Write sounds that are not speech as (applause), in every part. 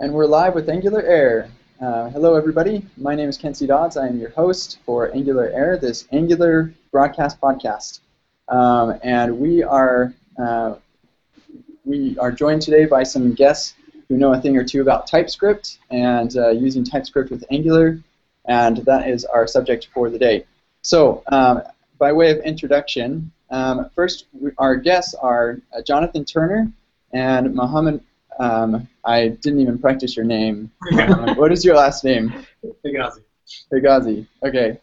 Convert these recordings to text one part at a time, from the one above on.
And we're live with Angular Air. Uh, hello, everybody. My name is Kent C. Dodds. I am your host for Angular Air, this Angular broadcast podcast. Um, and we are uh, we are joined today by some guests who know a thing or two about TypeScript and uh, using TypeScript with Angular, and that is our subject for the day. So, um, by way of introduction, um, first, our guests are uh, Jonathan Turner and Mohammed. Um, I didn't even practice your name. (laughs) Um, what is your last name? Hegazy. Hegazy. Okay.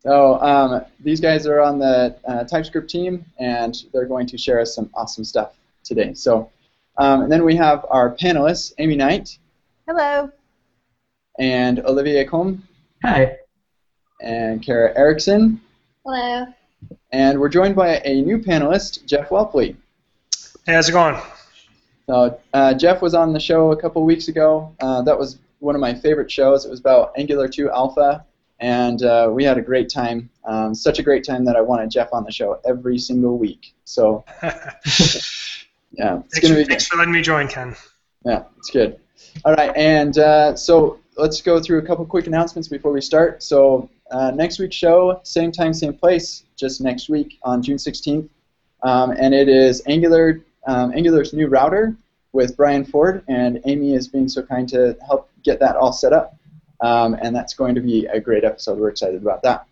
So um, these guys are on the uh, TypeScript team, and they're going to share us some awesome stuff today. So, um, and then we have our panelists, Amy Knight. Hello. And Olivier Combe. Hi. And Kara Erickson. Hello. And we're joined by a new panelist, Jeff Whelpley. Hey, how's it going? So uh, Jeff was on the show a couple weeks ago. Uh, that was one of my favorite shows. It was about Angular 2 Alpha, and uh, we had a great time. Um, such a great time that I wanted Jeff on the show every single week. So (laughs) yeah, it's thanks, for, thanks for letting me join, Ken. yeah, it's good. All right, and uh, so let's go through a couple quick announcements before we start. So uh, next week's show, same time, same place, just next week on June 16th, um, and it is Angular um, Angular's new router with Brian Ford, and Amy is being so kind to help get that all set up, um, and that's going to be a great episode. We're excited about that.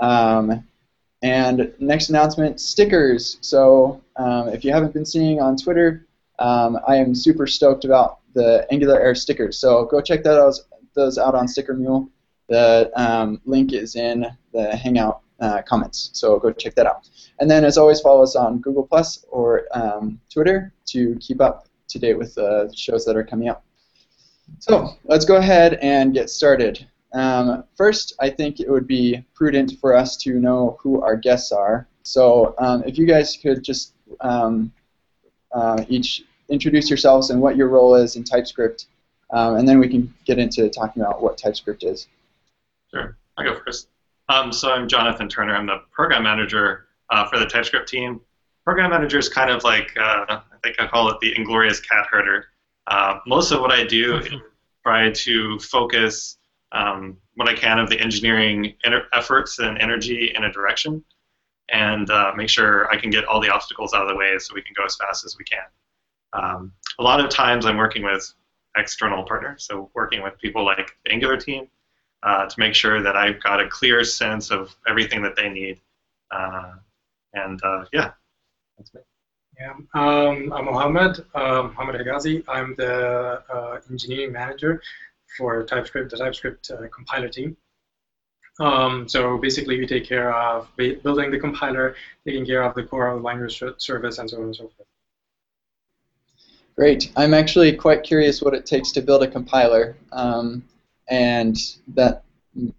Um, and next announcement, stickers. So um, if you haven't been seeing on Twitter, um, I am super stoked about the Angular Air stickers. So go check that out, those out on Sticker Mule. The um, link is in the Hangout uh, comments, so go check that out. And then, as always, follow us on Google Plus or um, Twitter to keep up to date with the shows that are coming up. So let's go ahead and get started. Um, first, I think it would be prudent for us to know who our guests are. So um, if you guys could just um, uh, each introduce yourselves and what your role is in TypeScript, um, and then we can get into talking about what TypeScript is. Sure, I'll go first. Um, so I'm Jonathan Turner. I'm the program manager uh, for the TypeScript team. Program manager is kind of like, uh, I think I call it the inglorious cat herder. Uh, most of what I do is try to focus um, what I can of the engineering efforts and energy in a direction and uh, make sure I can get all the obstacles out of the way so we can go as fast as we can. Um, a lot of times I'm working with external partners, so working with people like the Angular team uh, to make sure that I've got a clear sense of everything that they need. Uh, and uh, yeah, that's me. Yeah, um, I'm Mohammed, uh, Mohammed Hegazy. I'm the uh, engineering manager for TypeScript, the TypeScript uh, compiler team. Um, so basically, we take care of building the compiler, taking care of the core of the language service, and so on and so forth. Great. I'm actually quite curious what it takes to build a compiler, um, and that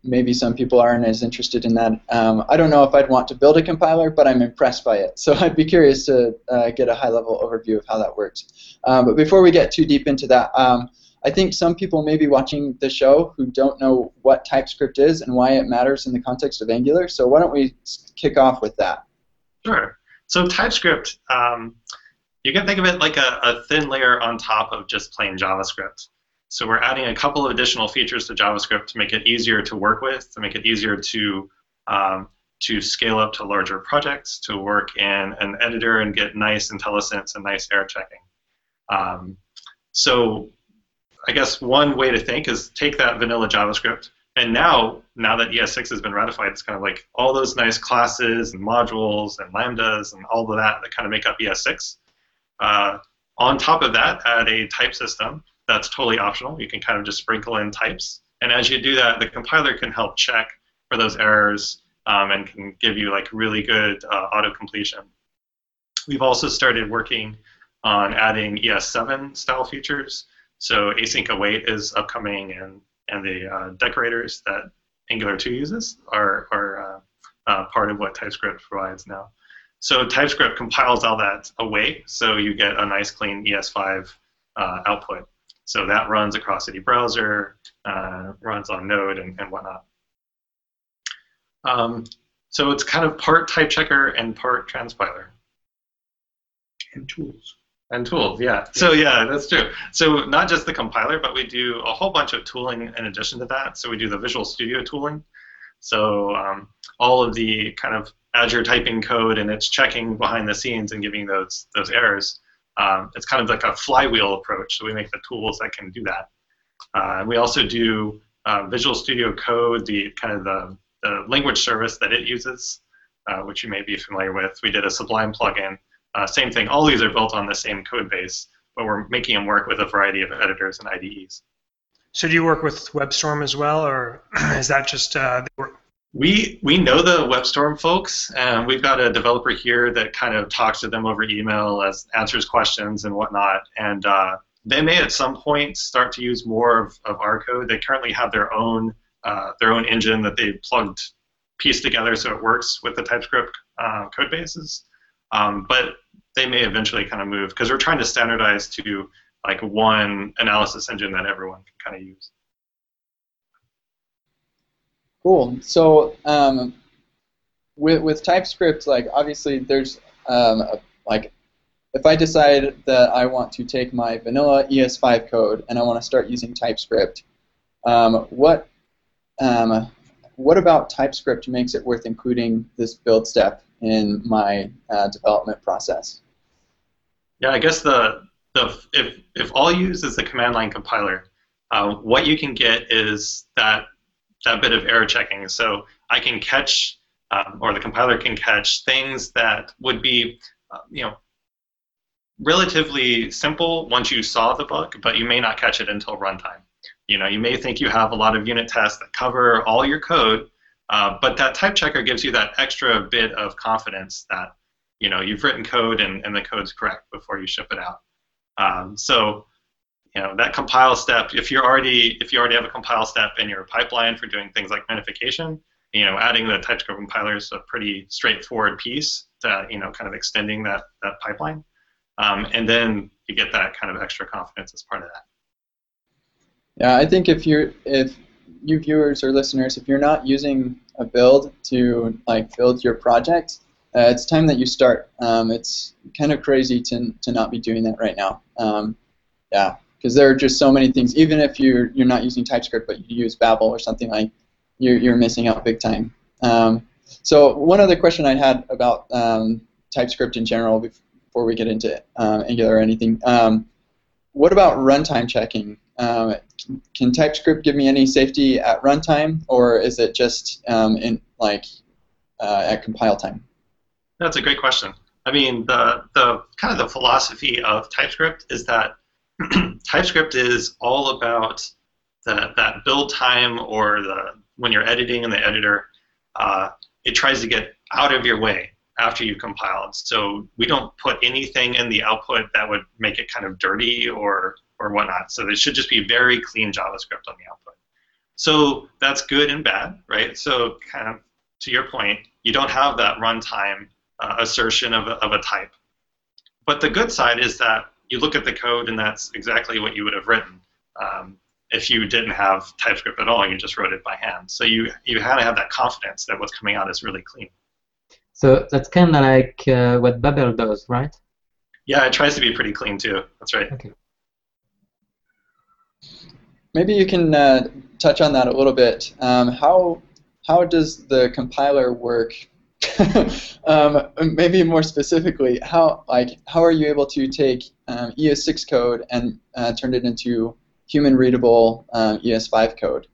maybe some people aren't as interested in that. Um, I don't know if I'd want to build a compiler, but I'm impressed by it. (laughs) So I'd be curious to uh, get a high-level overview of how that works. Um, but before we get too deep into that, um, I think some people may be watching the show who don't know what TypeScript is and why it matters in the context of Angular. So why don't we kick off with that? Sure. So TypeScript, um, you can think of it like a, a thin layer on top of just plain JavaScript. So we're adding a couple of additional features to JavaScript to make it easier to work with, to make it easier to um, to scale up to larger projects, to work in an editor and get nice IntelliSense and nice error checking. Um, so I guess one way to think is take that vanilla JavaScript, and now now that ES6 has been ratified, it's kind of like all those nice classes and modules and lambdas and all of that that kind of make up ES6. Uh, on top of that, add a type system that's totally optional. You can kind of just sprinkle in types. And as you do that, the compiler can help check for those errors um, and can give you like really good uh, auto completion. We've also started working on adding ES7 style features. So async await is upcoming, and and the uh, decorators that Angular 2 uses are are uh, uh, part of what TypeScript provides now. So TypeScript compiles all that away, so you get a nice clean ES5 uh, output. So that runs across any browser, uh, runs on Node, and, and whatnot. Um, so it's kind of part type checker and part transpiler. And tools. And tools, yeah. So yeah, that's true. So not just the compiler, but we do a whole bunch of tooling in addition to that. So we do the Visual Studio tooling. So um, all of the kind of as you're typing code and it's checking behind the scenes and giving those those errors. Um, it's kind of like a flywheel approach. So we make the tools that can do that. Uh, we also do uh, Visual Studio Code, the kind of the, the language service that it uses, uh, which you may be familiar with. We did a Sublime plugin uh, same thing, all these are built on the same code base, but we're making them work with a variety of editors and IDEs. So do you work with WebStorm as well, or (clears throat) is that just uh, we we know the WebStorm folks, and we've got a developer here that kind of talks to them over email as answers questions and whatnot. And uh, they may at some point start to use more of, of our code. They currently have their own uh, their own engine that they plugged pieced together so it works with the TypeScript uh, code bases. Um, but they may eventually kind of move because we're trying to standardize to like one analysis engine that everyone can kind of use. Cool. So um, with, with TypeScript, like obviously there's um, a, like if I decide that I want to take my vanilla ES5 code and I want to start using TypeScript, um, what um, what about TypeScript makes it worth including this build step in my uh, development process? Yeah, I guess the the if if all you use is the command line compiler, uh, what you can get is that that bit of error checking. So I can catch, um, or the compiler can catch things that would be, uh, you know, relatively simple once you saw the bug, but you may not catch it until runtime. You know, you may think you have a lot of unit tests that cover all your code, uh, but that type checker gives you that extra bit of confidence that you know you've written code and, and the code's correct before you ship it out. Um, so you know that compile step. If you're already if you already have a compile step in your pipeline for doing things like minification, you know adding the TypeScript compiler is a pretty straightforward piece to you know kind of extending that that pipeline, um, and then you get that kind of extra confidence as part of that. Yeah, I think if you're if you viewers or listeners, if you're not using a build to like build your project, uh, it's time that you start. Um, it's kind of crazy to, to not be doing that right now. Um, yeah, because there are just so many things. Even if you're you're not using TypeScript, but you use Babel or something like, you're you're missing out big time. Um, so one other question I had about um, TypeScript in general before we get into um, Angular or anything. Um, what about runtime checking? Um, can TypeScript give me any safety at runtime, or is it just um, in like uh, at compile time? That's a great question. I mean, the the kind of the philosophy of TypeScript is that (clears throat) TypeScript is all about the, that build time or the when you're editing in the editor. Uh, it tries to get out of your way after you've compiled. So we don't put anything in the output that would make it kind of dirty or or whatnot. So it should just be very clean JavaScript on the output. So that's good and bad, right? So kind of to your point, you don't have that runtime uh, assertion of a, of a type. But the good side is that you look at the code and that's exactly what you would have written um, if you didn't have TypeScript at all. You just wrote it by hand. So you you had to have that confidence that what's coming out is really clean. So that's kind of like uh, what Babel does, right? Yeah, it tries to be pretty clean too. That's right. Okay. Maybe you can uh, touch on that a little bit. Um, how how does the compiler work? (laughs) um, maybe more specifically, how like how are you able to take um, ES6 code and uh, turn it into human readable um, ES5 code?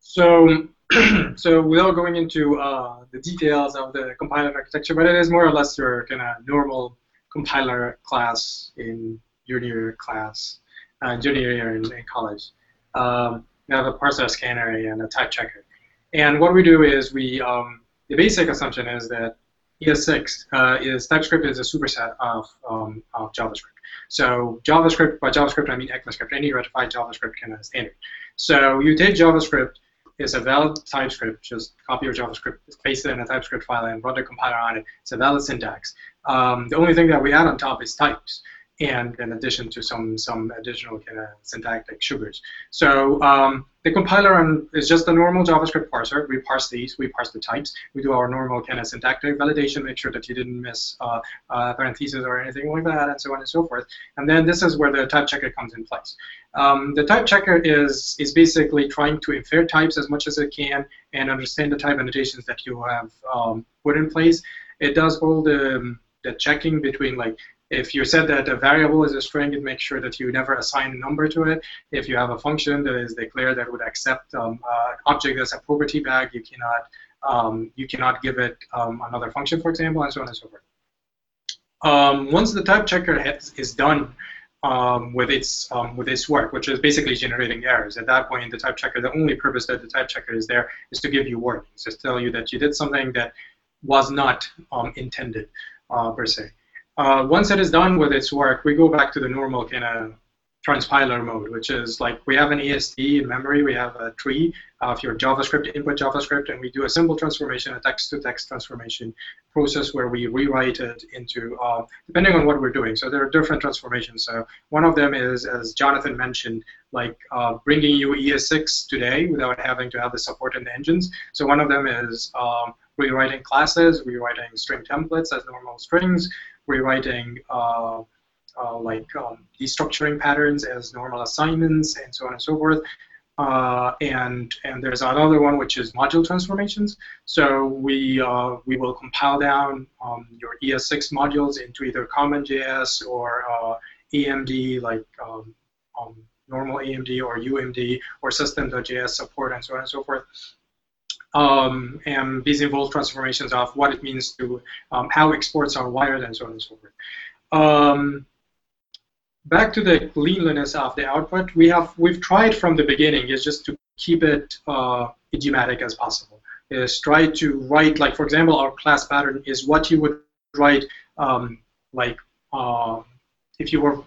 So (clears throat) so without going into uh, the details of the compiler architecture, but it is more or less your kind of normal compiler class in junior class uh, junior year in, in college. Um, we have a parser scanner and a type checker. And what we do is we, um, the basic assumption is that ES6 uh, is TypeScript is a superset of, um, of JavaScript. So JavaScript, by JavaScript I mean ECMAScript, any ratified JavaScript kind of standard. So you take JavaScript, it's a valid TypeScript, just copy your JavaScript, paste it in a TypeScript file and run the compiler on it. It's a valid syntax. Um, the only thing that we add on top is types. And in addition to some some additional kind of syntactic sugars. So um, the compiler is just a normal JavaScript parser. We parse these, we parse the types, we do our normal kind of syntactic validation, make sure that you didn't miss uh, uh, parentheses or anything like that, and so on and so forth. And then this is where the type checker comes in place. Um, the type checker is is basically trying to infer types as much as it can and understand the type annotations that you have um, put in place. It does all the the checking between like if you said that a variable is a string, it makes sure that you never assign a number to it. If you have a function that is declared that would accept um, object as a property bag, you cannot um, you cannot give it um, another function, for example, and so on and so forth. Um, once the type checker has, is done um, with its um, with its work, which is basically generating errors, at that point, the type checker, the only purpose that the type checker is there is to give you warnings, to tell you that you did something that was not intended uh, per se. Uh, once it is done with its work, we go back to the normal kind of transpiler mode, which is like we have an AST in memory, we have a tree of your JavaScript, input JavaScript, and we do a symbol transformation, a text-to-text transformation process where we rewrite it into, uh, depending on what we're doing. So there are different transformations. So one of them is, as Jonathan mentioned, like uh, bringing you ES6 today without having to have the support in the engines. So one of them is um, rewriting classes, rewriting string templates as normal strings, rewriting uh, uh, like um, destructuring patterns as normal assignments and so on and so forth. Uh, and and there's another one which is module transformations. So we uh, we will compile down um, your ES6 modules into either CommonJS or uh, AMD like um, um, normal AMD or UMD or system.js support and so on and so forth. Um, and these involve transformations of what it means to um, how exports are wired and so on and so forth. Um, back to the cleanliness of the output, we have we've tried from the beginning is just to keep it uh, idiomatic as possible. Is try to write like for example our class pattern is what you would write um, like uh, if you were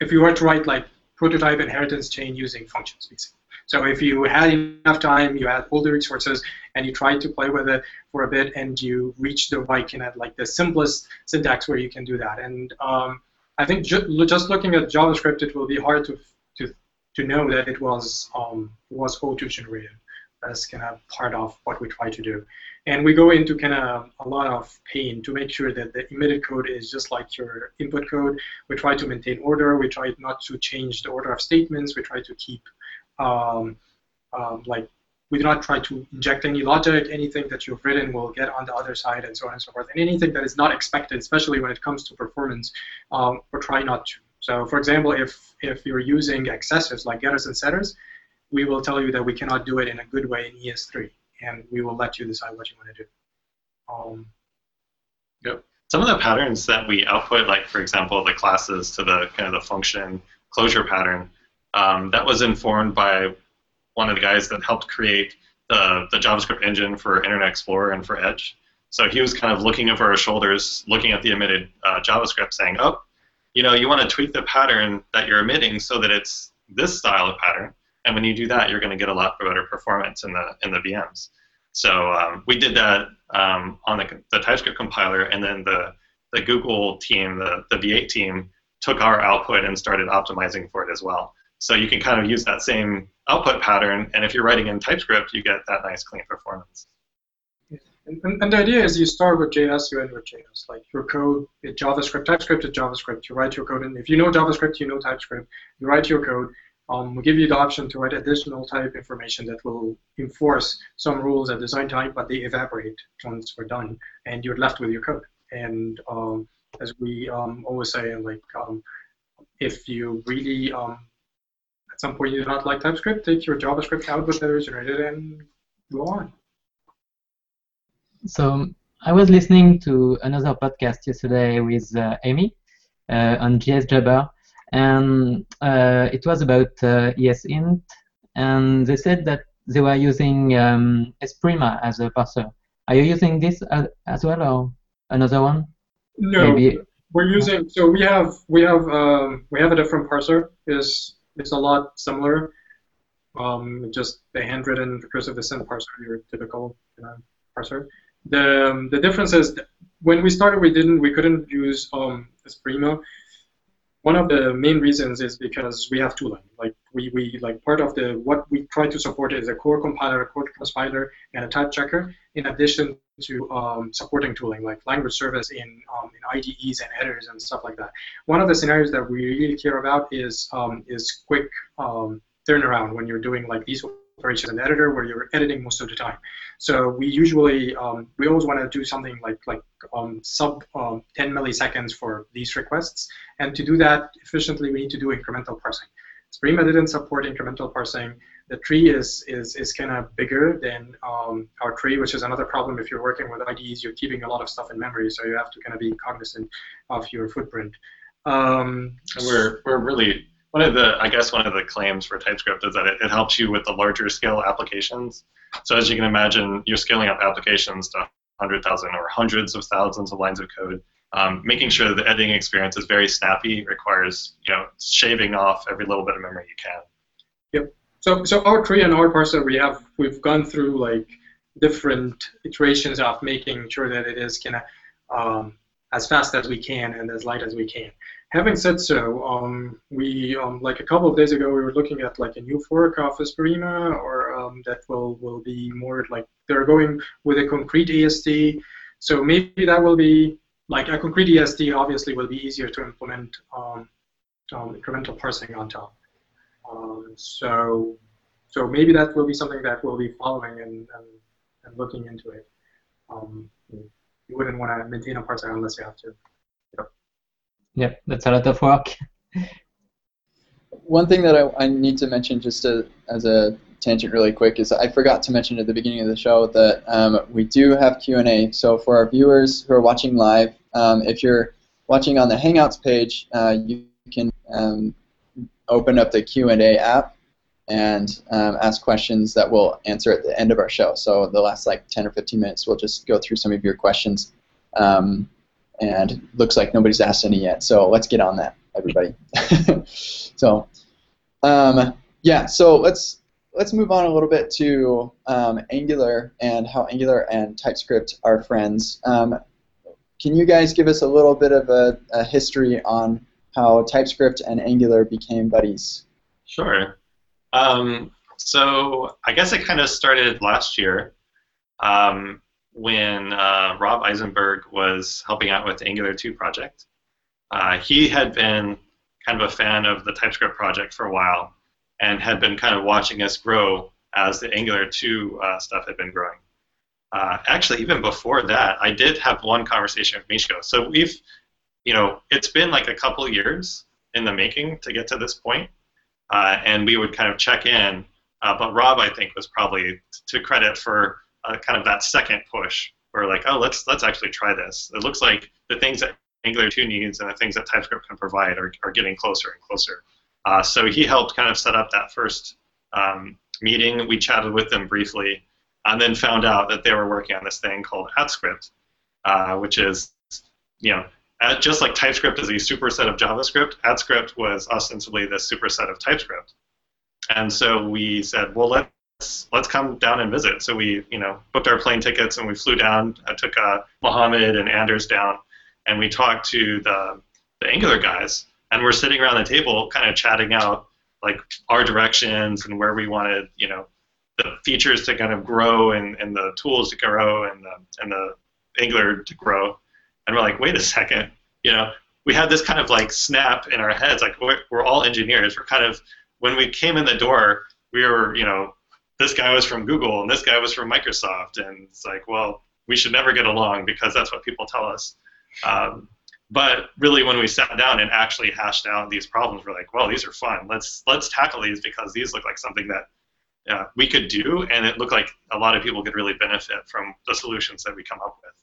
if you were to write like prototype inheritance chain using functions basically. So if you had enough time, you had all the resources, and you tried to play with it for a bit, and you reached the kind of like the simplest syntax where you can do that. And um, I think ju just looking at JavaScript, it will be hard to to to know that it was um, was auto generated. That's kind of part of what we try to do. And we go into kind of a lot of pain to make sure that the emitted code is just like your input code. We try to maintain order. We try not to change the order of statements. We try to keep um, um, like we do not try to inject any logic. Anything that you've written will get on the other side, and so on and so forth. And anything that is not expected, especially when it comes to performance, um, we try not to. So, for example, if if you're using accessors like getters and setters, we will tell you that we cannot do it in a good way in ES3, and we will let you decide what you want to do. Um, yep. Some of the patterns that we output, like for example, the classes to the kind of the function closure pattern, um, that was informed by one of the guys that helped create the, the JavaScript engine for Internet Explorer and for Edge. So he was kind of looking over our shoulders, looking at the emitted uh, JavaScript, saying, "Oh, you know, you want to tweak the pattern that you're emitting so that it's this style of pattern, and when you do that, you're going to get a lot better performance in the in the VMs." So um, we did that um, on the, the TypeScript compiler, and then the the Google team, the the V8 team, took our output and started optimizing for it as well. So you can kind of use that same output pattern, and if you're writing in TypeScript, you get that nice clean performance. And, and, the idea is you start with JS, you end with JS. Like your code, it's JavaScript, TypeScript is JavaScript. You write your code, and if you know JavaScript, you know TypeScript. You write your code. Um, we give you the option to write additional type information that will enforce some rules at design time, but they evaporate once we're done, and you're left with your code. And um, as we um, always say, like um, if you really um, at some point you do not like TypeScript, take your JavaScript output that is generated and go on. So I was listening to another podcast yesterday with uh, Amy uh, on JS Jabber, and uh, it was about uh, ESLint, and they said that they were using um, Esprima as a parser. Are you using this as, as well, or another one? No, Maybe. we're using. So we have we have um, we have a different parser. Is it's a lot similar. Um, just the handwritten recursive descent parser, your typical uh, parser. The the difference is when we started, we didn't we couldn't use um, Esprima. One of the main reasons is because we have tooling. Like we, we like part of the what we try to support is a core compiler, a core transpiler, and a type checker. In addition to um, supporting tooling like language service in um, in IDEs and editors and stuff like that. One of the scenarios that we really care about is um, is quick um, turnaround when you're doing like these operations an editor where you're editing most of the time. So we usually um, we always want to do something like like um, sub um, 10 milliseconds for these requests, and to do that efficiently, we need to do incremental parsing. Esprima didn't support incremental parsing. The tree is is, is kind of bigger than um, our tree, which is another problem. If you're working with IDEs, you're keeping a lot of stuff in memory, so you have to kind of be cognizant of your footprint. Um, we're we're really one of the I guess one of the claims for TypeScript is that it, it helps you with the larger scale applications. So as you can imagine, you're scaling up applications to 100,000 or hundreds of thousands of lines of code. Um, making sure that the editing experience is very snappy requires you know shaving off every little bit of memory you can. Yep. So so our tree and our parser we have we've gone through like different iterations of making sure that it is kind of um, as fast as we can and as light as we can. Having said so, um, we um, like a couple of days ago we were looking at like a new fork of Esprima, or um, that will will be more like they're going with a concrete AST. So maybe that will be like a concrete AST. Obviously, will be easier to implement um, um, incremental parsing on top. Um, so so maybe that will be something that we'll be following and and, and looking into it. you wouldn't want to maintain a parser unless you have to. Yep, that's a lot of work. One thing that I, I need to mention just to, as a tangent really quick is I forgot to mention at the beginning of the show that um, we do have Q&A. So for our viewers who are watching live, um, if you're watching on the Hangouts page, uh, you can um, open up the Q&A app and um, ask questions that we'll answer at the end of our show. So the last like 10 or 15 minutes, we'll just go through some of your questions. Um, and looks like nobody's asked any yet. So let's get on that, everybody. (laughs) so um, yeah, so let's let's move on a little bit to um, Angular and how Angular and TypeScript are friends. Um, can you guys give us a little bit of a, a, history on how TypeScript and Angular became buddies? Sure. Um, so I guess it kind of started last year. Um, when uh, Rob Eisenberg was helping out with the Angular 2 project. Uh, he had been kind of a fan of the TypeScript project for a while and had been kind of watching us grow as the Angular 2 uh, stuff had been growing. Uh, actually, even before that, I did have one conversation with Miško. So we've, you know, it's been like a couple years in the making to get to this point, uh, and we would kind of check in. Uh, but Rob, I think, was probably to credit for uh, kind of that second push where like, oh, let's let's actually try this. It looks like the things that Angular 2 needs and the things that TypeScript can provide are, are getting closer and closer. Uh, so he helped kind of set up that first um, meeting. We chatted with them briefly, and then found out that they were working on this thing called AtScript, uh, which is, you know, just like TypeScript is a superset of JavaScript, AtScript was ostensibly the superset of TypeScript. And so we said, well, let let's, come down and visit. So we, you know, booked our plane tickets and we flew down. I took uh, Mohammed and Anders down, and we talked to the, the Angular guys, and we're sitting around the table, kind of chatting out like our directions and where we wanted, you know, the features to kind of grow and, and the tools to grow and the and the Angular to grow. And we're like, wait a second, you know, we had this kind of like snap in our heads, like we're, we're all engineers. We're kind of when we came in the door, we were, you know, this guy was from Google and this guy was from Microsoft, and it's like, well, we should never get along because that's what people tell us. Um, but really, when we sat down and actually hashed out these problems, we're like, well, these are fun. Let's let's tackle these because these look like something that uh, we could do, and it looked like a lot of people could really benefit from the solutions that we come up with.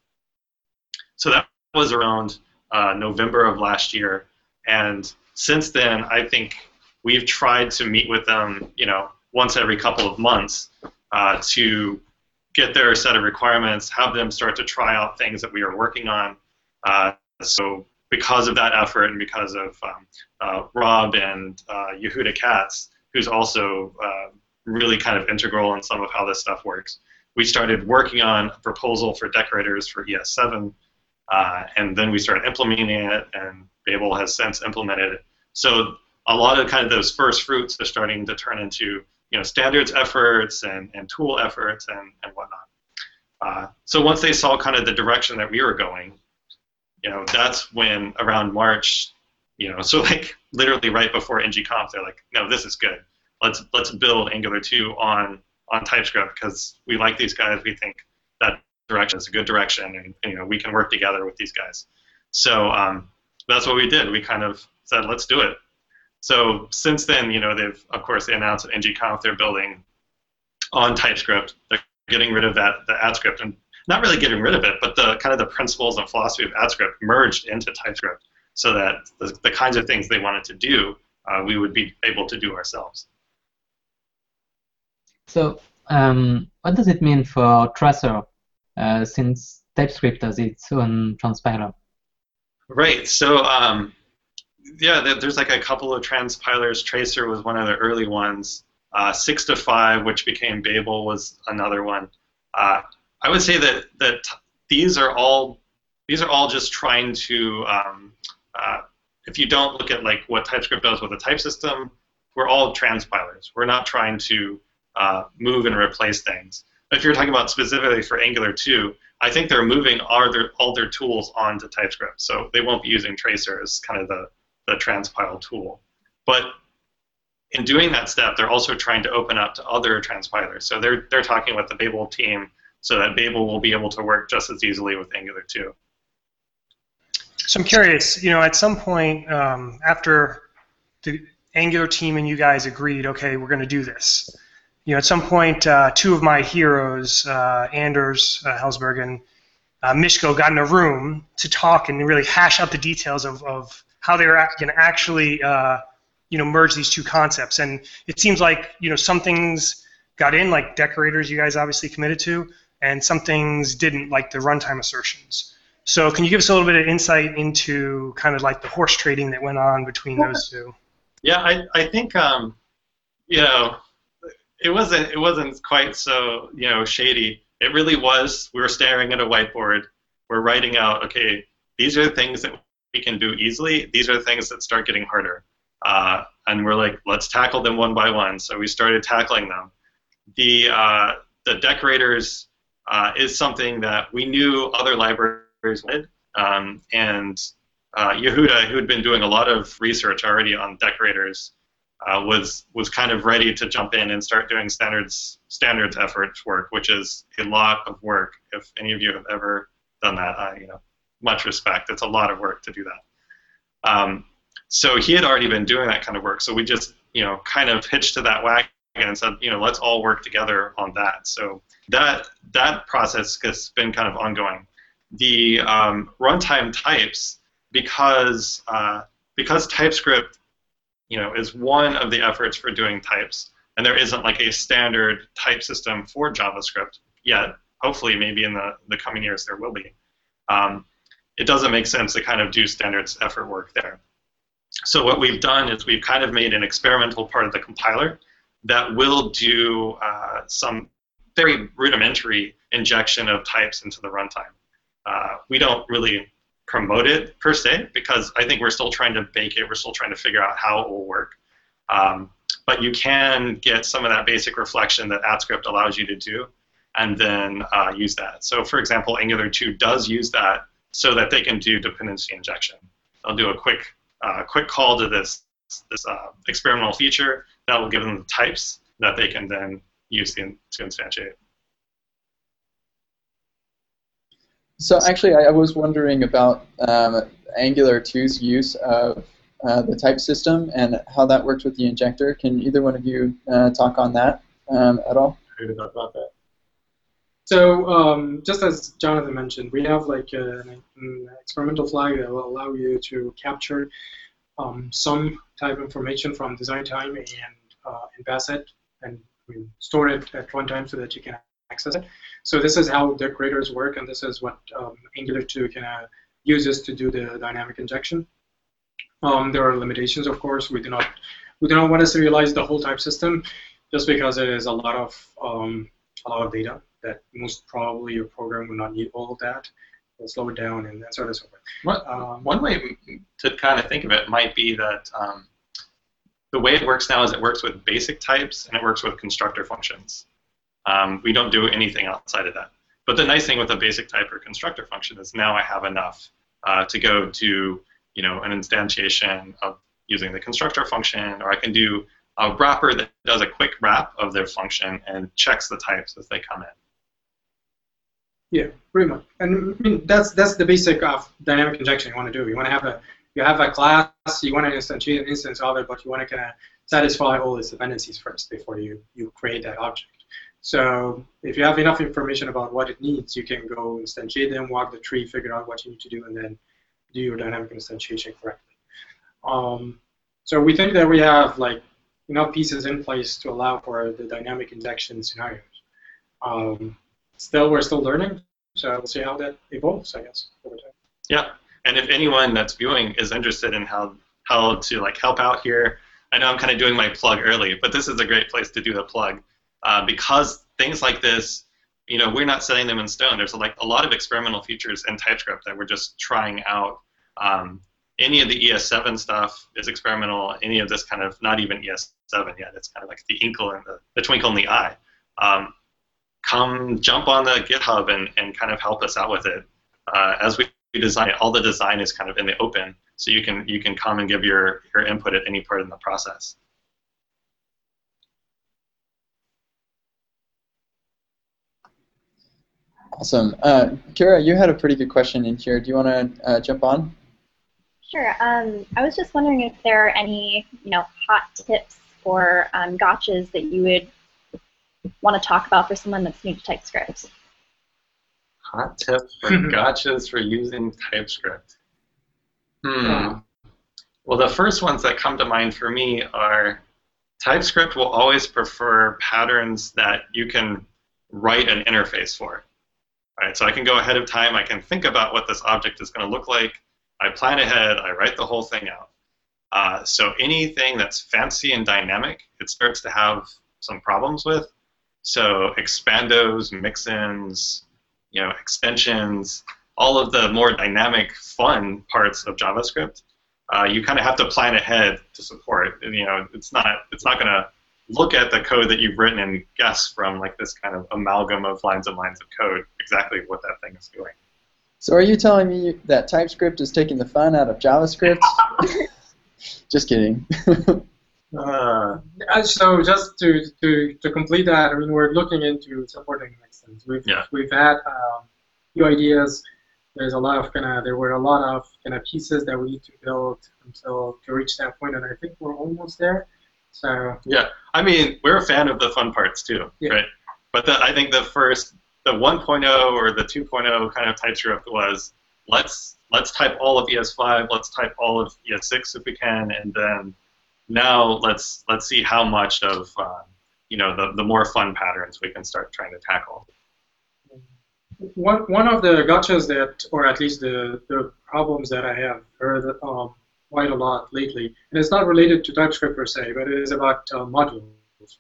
So that was around uh, November of last year, and since then, I think we've tried to meet with them, you know, once every couple of months uh, to get their set of requirements, have them start to try out things that we are working on. Uh, so because of that effort and because of um, uh, Rob and uh, Yehuda Katz, who's also uh, really kind of integral in some of how this stuff works, we started working on a proposal for decorators for ES7, uh, and then we started implementing it, and Babel has since implemented it. So a lot of kind of those first fruits are starting to turn into you know standards efforts and, and tool efforts and, and whatnot. Uh, so once they saw kind of the direction that we were going, you know, that's when around March, you know, (laughs) so like literally right before ngconf, they're like, no, this is good. Let's let's build Angular 2 on on TypeScript because we like these guys. We think that direction is a good direction, and, you know we can work together with these guys. So um, that's what we did. We kind of said, let's do it. So since then, you know, they've of course they announced at ngconf they're building on TypeScript. They're getting rid of that the AtScript and not really getting rid of it, but the kind of the principles and philosophy of AtScript merged into TypeScript so that the, the kinds of things they wanted to do, uh, we would be able to do ourselves. So, um, what does it mean for Traceur, uh, since TypeScript has its own transpiler? Right. So, um, yeah, there's like a couple of transpilers. Traceur was one of the early ones. Uh, 6to5, which became Babel, was another one. Uh, I would say that that these are all these are all just trying to. Um, uh, if you don't look at like what TypeScript does with a type system, we're all transpilers. We're not trying to uh, move and replace things. But if you're talking about specifically for Angular 2, I think they're moving all their, all their tools onto TypeScript. So they won't be using Traceur as kind of the, the transpile tool. But in doing that step, they're also trying to open up to other transpilers. So they're, they're talking with the Babel team so that Babel will be able to work just as easily with Angular 2. So I'm curious, you know, at some point um, after the Angular team and you guys agreed, okay, we're going to do this you know, at some point, uh, two of my heroes, uh, Anders uh, and uh, Miško, got in a room to talk and really hash out the details of, of how they going to actually, uh, you know, merge these two concepts. And it seems like, you know, some things got in, like decorators, you guys obviously committed to, and some things didn't, like the runtime assertions. So can you give us a little bit of insight into kind of like the horse trading that went on between those two? Yeah, I, I think, um, you know, it wasn't it wasn't quite so you know shady. It really was. We were staring at a whiteboard. We're writing out. Okay, these are the things that we can do easily. These are the things that start getting harder. Uh, and we're like, let's tackle them one by one. So we started tackling them. The uh, the decorators uh, is something that we knew other libraries would, um, and uh, Yehuda, who had been doing a lot of research already on decorators, uh, was was kind of ready to jump in and start doing standards standards efforts work, which is a lot of work. If any of you have ever done that, I you know much respect. It's a lot of work to do that. Um, so he had already been doing that kind of work. So we just you know kind of hitched to that wagon and said you know let's all work together on that. So that that process has been kind of ongoing. The um, runtime types because uh, because TypeScript you know, is one of the efforts for doing types. And there isn't like a standard type system for JavaScript yet. Hopefully, maybe in the, the coming years there will be. Um, it doesn't make sense to kind of do standards effort work there. So what we've done is we've kind of made an experimental part of the compiler that will do uh, some very rudimentary injection of types into the runtime. Uh, we don't really promote it per se because I think we're still trying to bake it. We're still trying to figure out how it will work. Um, but you can get some of that basic reflection that AtScript allows you to do and then uh, use that. So for example, Angular 2 does use that so that they can do dependency injection. They'll do a quick uh, quick call to this this uh, experimental feature that will give them the types that they can then use to, to instantiate. So actually, I, I was wondering about um, Angular 2's use of uh, the type system and how that worked with the injector. Can either one of you uh, talk on that um, at all? talk about that. So um, just as Jonathan mentioned, we have like an, an, experimental flag that will allow you to capture um, some type information from design time and uh, and pass it and store it at runtime so that you can access it. So this is how the decorators work, and this is what um, Angular 2 can uh, uses to do the dynamic injection. Um, there are limitations, of course. We do not we do not want to serialize the whole type system, just because it is a lot of um, a lot of data that most probably your program will not need all of that. It'll slow it down and so on and so forth. What, Um, one way to kind of think of it might be that um, the way it works now is it works with basic types and it works with constructor functions. Um, we don't do anything outside of that. But the nice thing with a basic type or constructor function is now I have enough uh, to go to you know an instantiation of using the constructor function, or I can do a wrapper that does a quick wrap of their function and checks the types as they come in. Yeah, pretty much. And I mean, that's that's the basic of dynamic injection you want to do. You want to have a you have a class, you want to instantiate an instance of it, but you want to kind of satisfy all its dependencies first before you you create that object. So if you have enough information about what it needs, you can go instantiate them, walk the tree, figure out what you need to do, and then do your dynamic instantiation correctly. Um, so we think that we have like enough pieces in place to allow for the dynamic injection scenarios. Um, still, we're still learning, so we'll see how that evolves, I guess, over time. Yeah, and if anyone that's viewing is interested in how how to like help out here, I know I'm kind of doing my plug early, but this is a great place to do the plug uh, because things like this, you know, we're not setting them in stone. There's like a lot of experimental features in TypeScript that we're just trying out. Um, any of the ES7 stuff is experimental. Any of this kind of not even ES7 yet. It's kind of like the inkle and the, the twinkle in the eye. Um, come jump on the GitHub and, and kind of help us out with it. Uh, as we design it, all the design is kind of in the open, so you can you can come and give your, your input at any part in the process. Awesome. Uh, Kira, you had a pretty good question in here. Do you want to uh, jump on? Sure. Um, I was just wondering if there are any, you know, hot tips for um, gotchas that you would want to talk about for someone that's new to TypeScript. Hot tips for (laughs) gotchas for using TypeScript. Hmm. Well, the first ones that come to mind for me are TypeScript will always prefer patterns that you can write an interface for. Right, so I can go ahead of time, I can think about what this object is going to look like, I plan ahead, I write the whole thing out. Uh, so anything that's fancy and dynamic, it starts to have some problems with. So expandos, mixins, you know, extensions, all of the more dynamic, fun parts of JavaScript, uh, you kind of have to plan ahead to support. And, you know, it's not it's not going to look at the code that you've written and guess from like this kind of amalgam of lines and lines of code exactly what that thing is doing. So are you telling me that TypeScript is taking the fun out of JavaScript? (laughs) Just kidding. (laughs) Uh, so just to, to, to complete that, I mean, we're looking into supporting extents. We've Yeah. we've had um, few ideas. There's a lot of kind of there were a lot of kind of pieces that we need to build until to reach that point, and I think we're almost there. So yeah, I mean, we're a fan of the fun parts too, Yeah. right? But the, I think the first, the 1.0 or the 2.0 kind of TypeScript was let's let's type all of ES5, let's type all of ES6 if we can, and then now let's let's see how much of uh, you know the, the more fun patterns we can start trying to tackle. one one of the gotchas that, or at least the, the problems that I have heard um, quite a lot lately, and it's not related to TypeScript per se, but it is about uh, modules.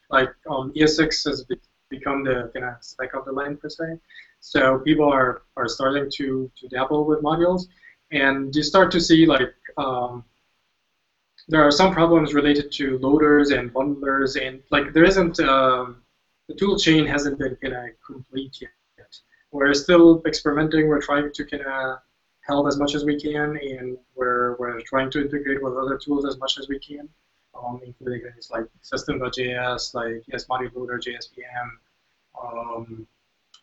Like um, ES6 has become the kind of spec of the land per se, so people are, are starting to, to dabble with modules, and you start to see like um, there are some problems related to loaders and bundlers, and like there isn't um, the tool chain hasn't been kind of complete yet we're still experimenting. We're trying to kind of help as much as we can, and we're, we're trying to integrate with other tools as much as we can, um, including things like System.js, like yes, Loader, JSPM, um,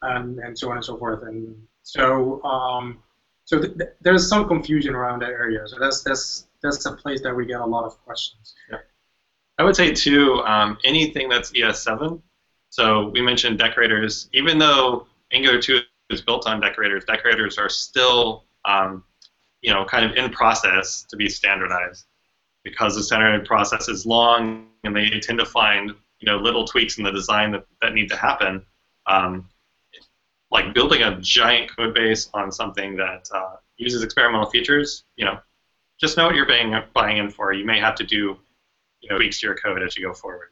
and, and so on and so forth. And so um, so th- th- there's some confusion around that area. So that's that's that's a place that we get a lot of questions. Yeah. I would say too, um, anything that's ES7. So we mentioned decorators. Even though Angular 2 is built on decorators, decorators are still, um, you know, kind of in process to be standardized because the standard process is long and they tend to find, you know, little tweaks in the design that, that need to happen. Um, like building a giant code base on something that uh, uses experimental features, you know, just know what you're buying, buying in for. You may have to do you know, tweaks to your code as you go forward.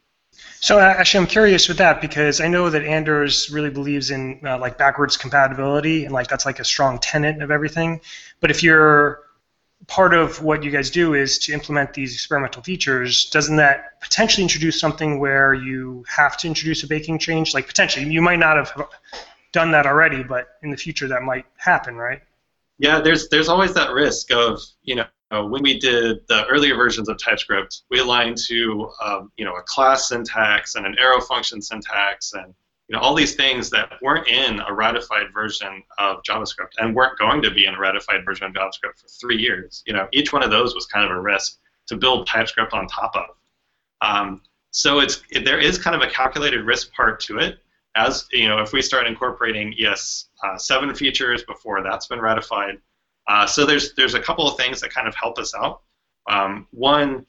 So uh, actually, I'm curious with that because I know that Anders really believes in uh, like backwards compatibility and like that's like a strong tenet of everything. But if you're part of what you guys do is to implement these experimental features, doesn't that potentially introduce something where you have to introduce a baking change? Like potentially, you might not have done that already, but in the future that might happen, right? Yeah, there's there's always that risk of you know when we did the earlier versions of TypeScript, we aligned to um, you know a class syntax and an arrow function syntax and you know all these things that weren't in a ratified version of JavaScript and weren't going to be in a ratified version of JavaScript for three years. You know, each one of those was kind of a risk to build TypeScript on top of. Um, so it's it, there is kind of a calculated risk part to it. As you know, if we start incorporating ES uh, seven features before that's been ratified, uh, so there's there's a couple of things that kind of help us out. Um, one,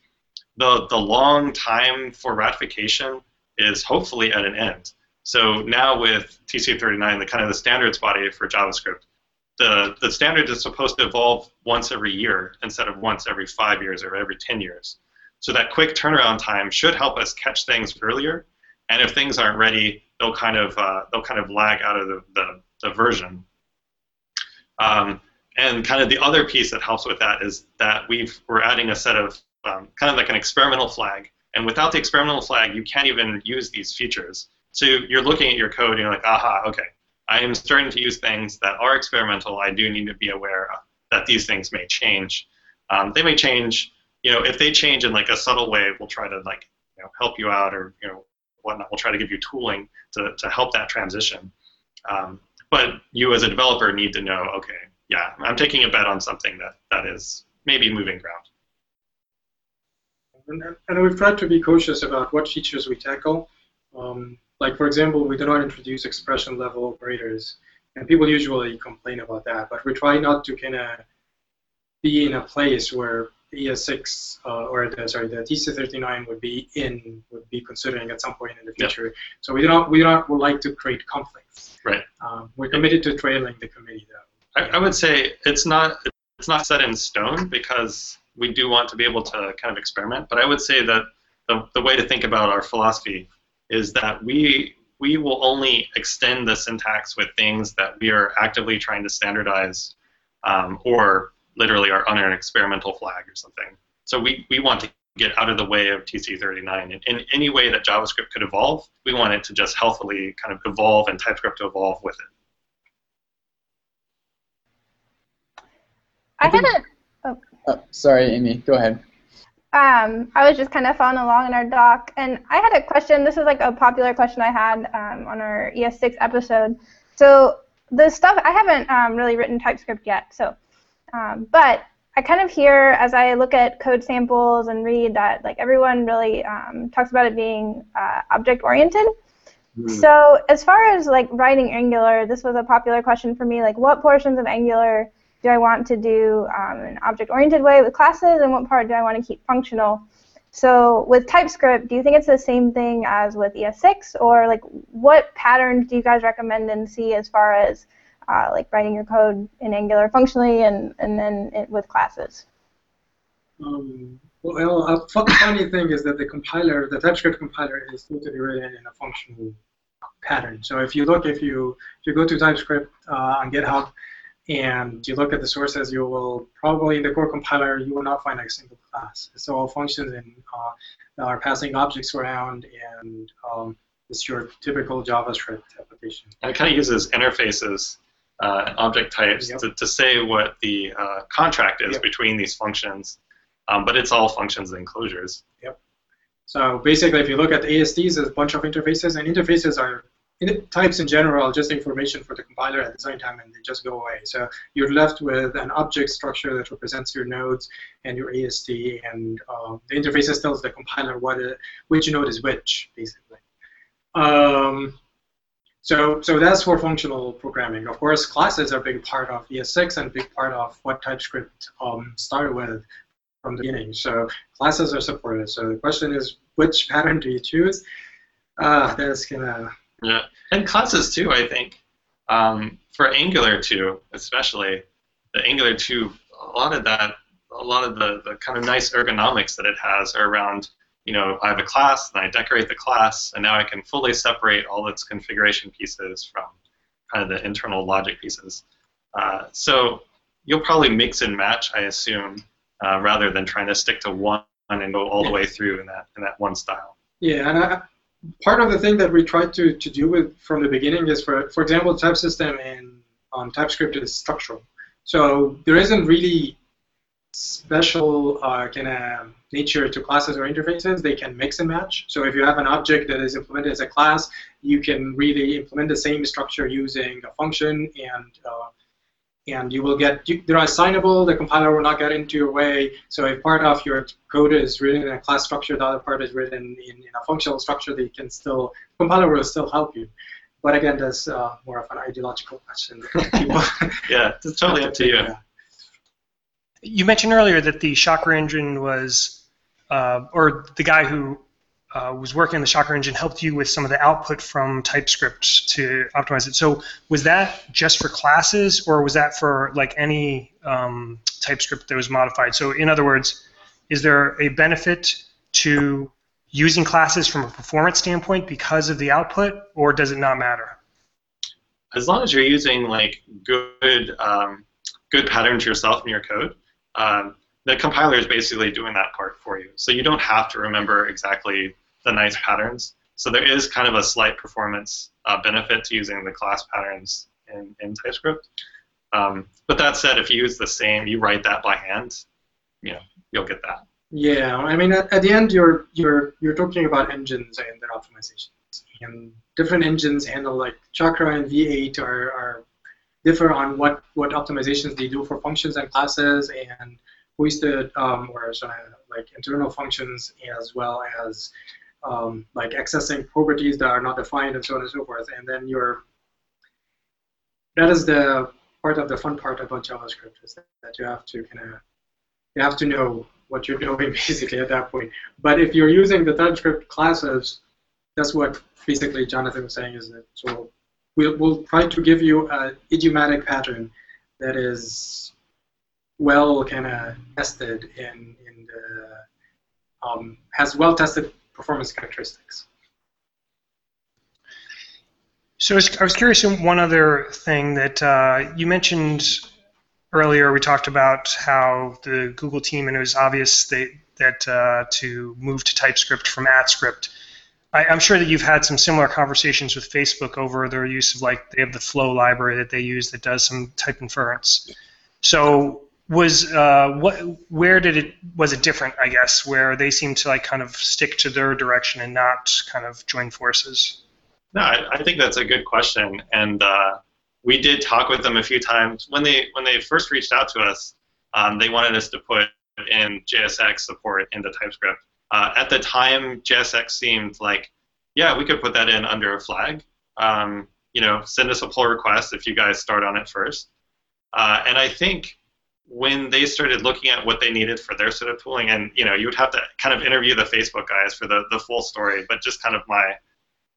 the the long time for ratification is hopefully at an end. So now with TC39, the kind of the standards body for JavaScript, the the standard is supposed to evolve once every year instead of once every five years or every 10 years. So that quick turnaround time should help us catch things earlier. And if things aren't ready, they'll kind of uh, they'll kind of lag out of the, the, the version. Um, and kind of the other piece that helps with that is that we've we're adding a set of um, kind of like an experimental flag. And without the experimental flag, you can't even use these features. So you're looking at your code and you're like, aha, okay, I am starting to use things that are experimental. I do need to be aware that these things may change. Um, they may change, you know, if they change in like a subtle way, we'll try to like, you know, help you out or, you know, whatnot. We'll try to give you tooling to, to help that transition. Um, but you as a developer need to know, okay, yeah, I'm taking a bet on something that, that is maybe moving ground. And, and we've tried to be cautious about what features we tackle. Um, like, for example, we do not introduce expression level operators. And people usually complain about that, but we try not to kind of be in a place where ES6 uh, or the, sorry the TC39 would be in would be considering at some point in the future. Yep. So we do not we do not would like to create conflicts. Right. Um, we're committed to trailing the committee though. I, I would say it's not it's not set in stone because we do want to be able to kind of experiment. But I would say that the, the way to think about our philosophy is that we we will only extend the syntax with things that we are actively trying to standardize um, or literally are on an experimental flag or something. So we, we want to get out of the way of TC39. In, in any way that JavaScript could evolve, we want it to just healthily kind of evolve and TypeScript to evolve with it. I had a. Oh. Oh, sorry, Amy. Go ahead. Um, I was just kind of following along in our doc, and I had a question. This is like a popular question I had um, on our ES6 episode. So the stuff I haven't um, really written TypeScript yet, so um, but I kind of hear as I look at code samples and read that like everyone really um, talks about it being uh, object oriented. Mm. So as far as like writing Angular, this was a popular question for me. Like, what portions of Angular do I want to do um, an object-oriented way with classes, and what part do I want to keep functional? So with TypeScript, do you think it's the same thing as with ES6, or like what patterns do you guys recommend and see as far as uh, like writing your code in Angular functionally and, and then it, with classes? Um, well, a funny thing is that the compiler, the TypeScript compiler, is totally written in a functional pattern. So if you look, if you if you go to TypeScript uh, on GitHub, and you look at the sources, you will probably in the core compiler you will not find a single class. So all functions in, uh, are passing objects around, and um, it's your typical JavaScript application. And it kind of uses interfaces uh, object types yep. to, to say what the uh, contract is yep. between these functions, um, but it's all functions and closures. Yep. So basically, if you look at ASTs, there's a bunch of interfaces, and interfaces are in types in general, just information for the compiler at the same time, and they just go away. So you're left with an object structure that represents your nodes and your AST, and uh, the interfaces tells the compiler what a, which node is which, basically. Um, so, so that's for functional programming. Of course, classes are a big part of ES6 and a big part of what TypeScript um, started with from the beginning. So classes are supported. So the question is, which pattern do you choose? Uh, that's gonna yeah, and classes too. I think um, for Angular 2, especially the Angular 2, a lot of that, a lot of the, the kind of nice ergonomics that it has are around you know, I have a class, and I decorate the class, and now I can fully separate all its configuration pieces from kind of the internal logic pieces. Uh, so you'll probably mix and match, I assume, uh, rather than trying to stick to one and go all the way through in that in that one style. Yeah, and I, part of the thing that we tried to, to do with from the beginning is, for for example, type system in um, TypeScript is structural. So there isn't really special uh, kind of nature to classes or interfaces. They can mix and match. So if you have an object that is implemented as a class, you can really implement the same structure using a function and uh, and you will get they're assignable. The compiler will not get into your way. So if part of your code is written in a class structure, the other part is written in, in a functional structure, they can still compiler will still help you. But again, that's uh, more of an ideological question. (laughs) (laughs) yeah, it's totally up to you. You mentioned earlier that the Chakra engine was, uh, or the guy who uh, was working on the Chakra engine helped you with some of the output from TypeScript to optimize it. So was that just for classes, or was that for like any um, TypeScript that was modified? So in other words, is there a benefit to using classes from a performance standpoint because of the output, or does it not matter? As long as you're using like good um, good patterns yourself in your code, um, the compiler is basically doing that part for you. So you don't have to remember exactly the nice patterns. So there is kind of a slight performance uh, benefit to using the class patterns in, in TypeScript. Um, but that said, if you use the same, you write that by hand, you know, you'll get that. Yeah, I mean, at, at the end, you're you're you're talking about engines and their optimizations, and different engines handle like Chakra and V8 are, are differ on what what optimizations they do for functions and classes and hoisted um, or sorry, like internal functions as well as um, like accessing properties that are not defined and so on and so forth. And then you're that is the part of the fun part about JavaScript is that you have to kind of you have to know what you're (laughs) doing basically at that point. But if you're using the TypeScript classes, that's what basically Jonathan was saying is that so we'll, we'll try to give you an idiomatic pattern that is well kind of tested in, in the, um, has well tested performance characteristics. So I was curious in one other thing that uh, you mentioned earlier we talked about how the Google team, and it was obvious that, that uh, to move to TypeScript from AtScript. I, am sure that you've had some similar conversations with Facebook over their use of like they have the Flow library that they use that does some type inference. So was uh, what where did it was it different? I guess where they seem to like kind of stick to their direction and not kind of join forces. No, I, I think that's a good question, and uh, we did talk with them a few times when they when they first reached out to us. Um, they wanted us to put in JSX support into TypeScript. Uh, at the time, JSX seemed like, yeah, we could put that in under a flag. Um, you know, send us a pull request if you guys start on it first. Uh, and I think when they started looking at what they needed for their set of tooling, and you know, you would have to kind of interview the Facebook guys for the, the full story, but just kind of my,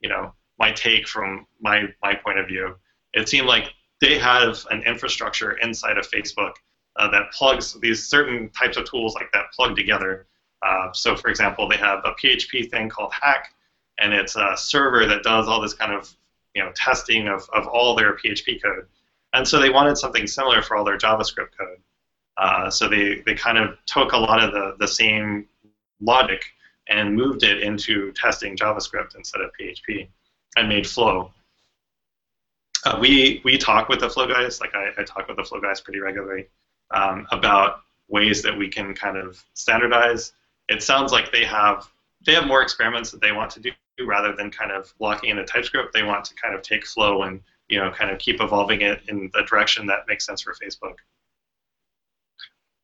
you know, my take from my my point of view it seemed like they have an infrastructure inside of Facebook uh, that plugs these certain types of tools like that plug together. Uh, so, for example, they have a PHP thing called Hack, and it's a server that does all this kind of you know testing of, of all their PHP code. And so they wanted something similar for all their JavaScript code. Uh, so they, they kind of took a lot of the, the same logic and moved it into testing JavaScript instead of PHP and made Flow uh, we we talk with the flow guys. Like I, I talk with the flow guys pretty regularly um, about ways that we can kind of standardize. It sounds like they have they have more experiments that they want to do rather than kind of locking into TypeScript. They want to kind of take flow and you know kind of keep evolving it in the direction that makes sense for Facebook.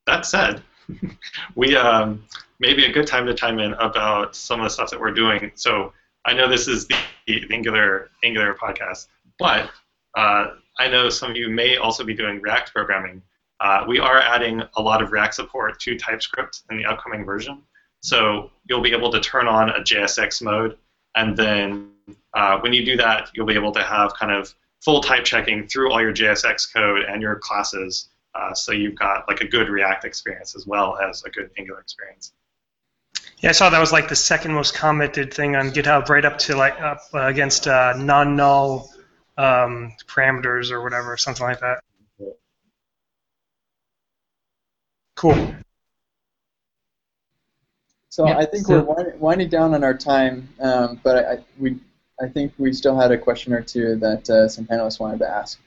That said, (laughs) we um, maybe a good time to chime in about some of the stuff that we're doing. So I know this is the, the Angular Angular podcast, but uh, I know some of you may also be doing React programming. Uh, we are adding a lot of React support to TypeScript in the upcoming version. So you'll be able to turn on a JSX mode, and then uh, when you do that, you'll be able to have kind of full type checking through all your JSX code and your classes. Uh, so you've got like a good React experience as well as a good Angular experience. Yeah, I saw that was like the second most commented thing on GitHub, right up to like up uh, against uh, non-null um, parameters or whatever, something like that. Cool. So Yeah, I think so- we're wind- winding down on our time, um, but I, I, we, I think we still had a question or two that uh, some panelists wanted to ask.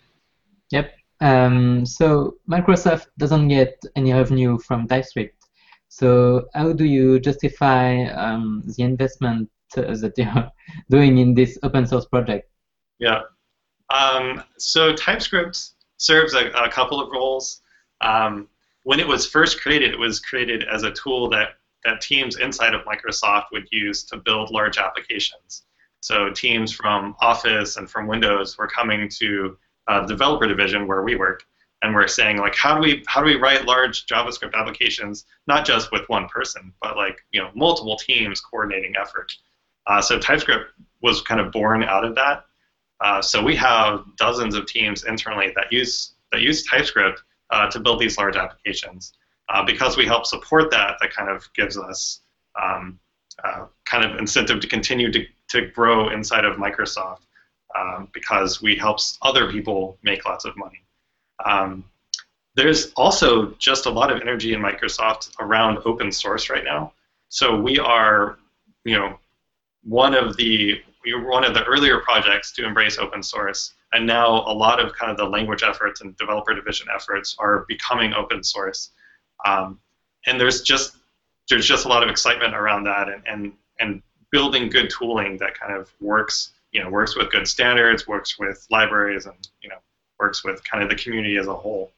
Yep. Um, so Microsoft doesn't get any revenue from TypeScript. So how do you justify um, the investment uh, that you're (laughs) doing in this open source project? Yeah. Um, so TypeScript serves a, a couple of roles. Um, when it was first created, it was created as a tool that, that teams inside of Microsoft would use to build large applications. So teams from Office and from Windows were coming to uh, the developer division where we work, and we're saying like, how do we how do we write large JavaScript applications, not just with one person, but like you know multiple teams coordinating effort. Uh, so TypeScript was kind of born out of that. Uh, so we have dozens of teams internally that use that use TypeScript uh, to build these large applications. Uh, because we help support that, that kind of gives us um, uh, kind of incentive to continue to, to grow inside of Microsoft um, because we help other people make lots of money. Um, there's also just a lot of energy in Microsoft around open source right now. So we are, you know, one of the we were one of the earlier projects to embrace open source, and now a lot of kind of the language efforts and developer division efforts are becoming open source. Um, and there's just there's just a lot of excitement around that, and, and and building good tooling that kind of works, you know, works with good standards, works with libraries, and you know, works with kind of the community as a whole.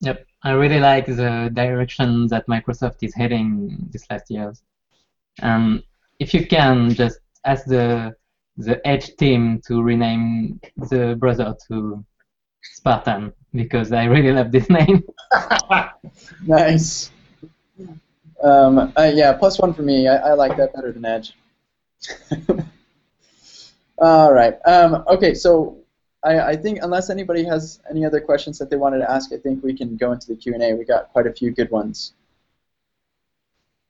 Yep, I really like the direction that Microsoft is heading these last years. Um, if you can, just ask the the Edge team to rename the browser to Spartan because I really love this (laughs) name. (laughs) Nice. Um, uh, yeah, plus one for me. I, I like that better than Edge. (laughs) All right. Um, okay, so I, I think unless anybody has any other questions that they wanted to ask, I think we can go into the Q and A. We got quite a few good ones.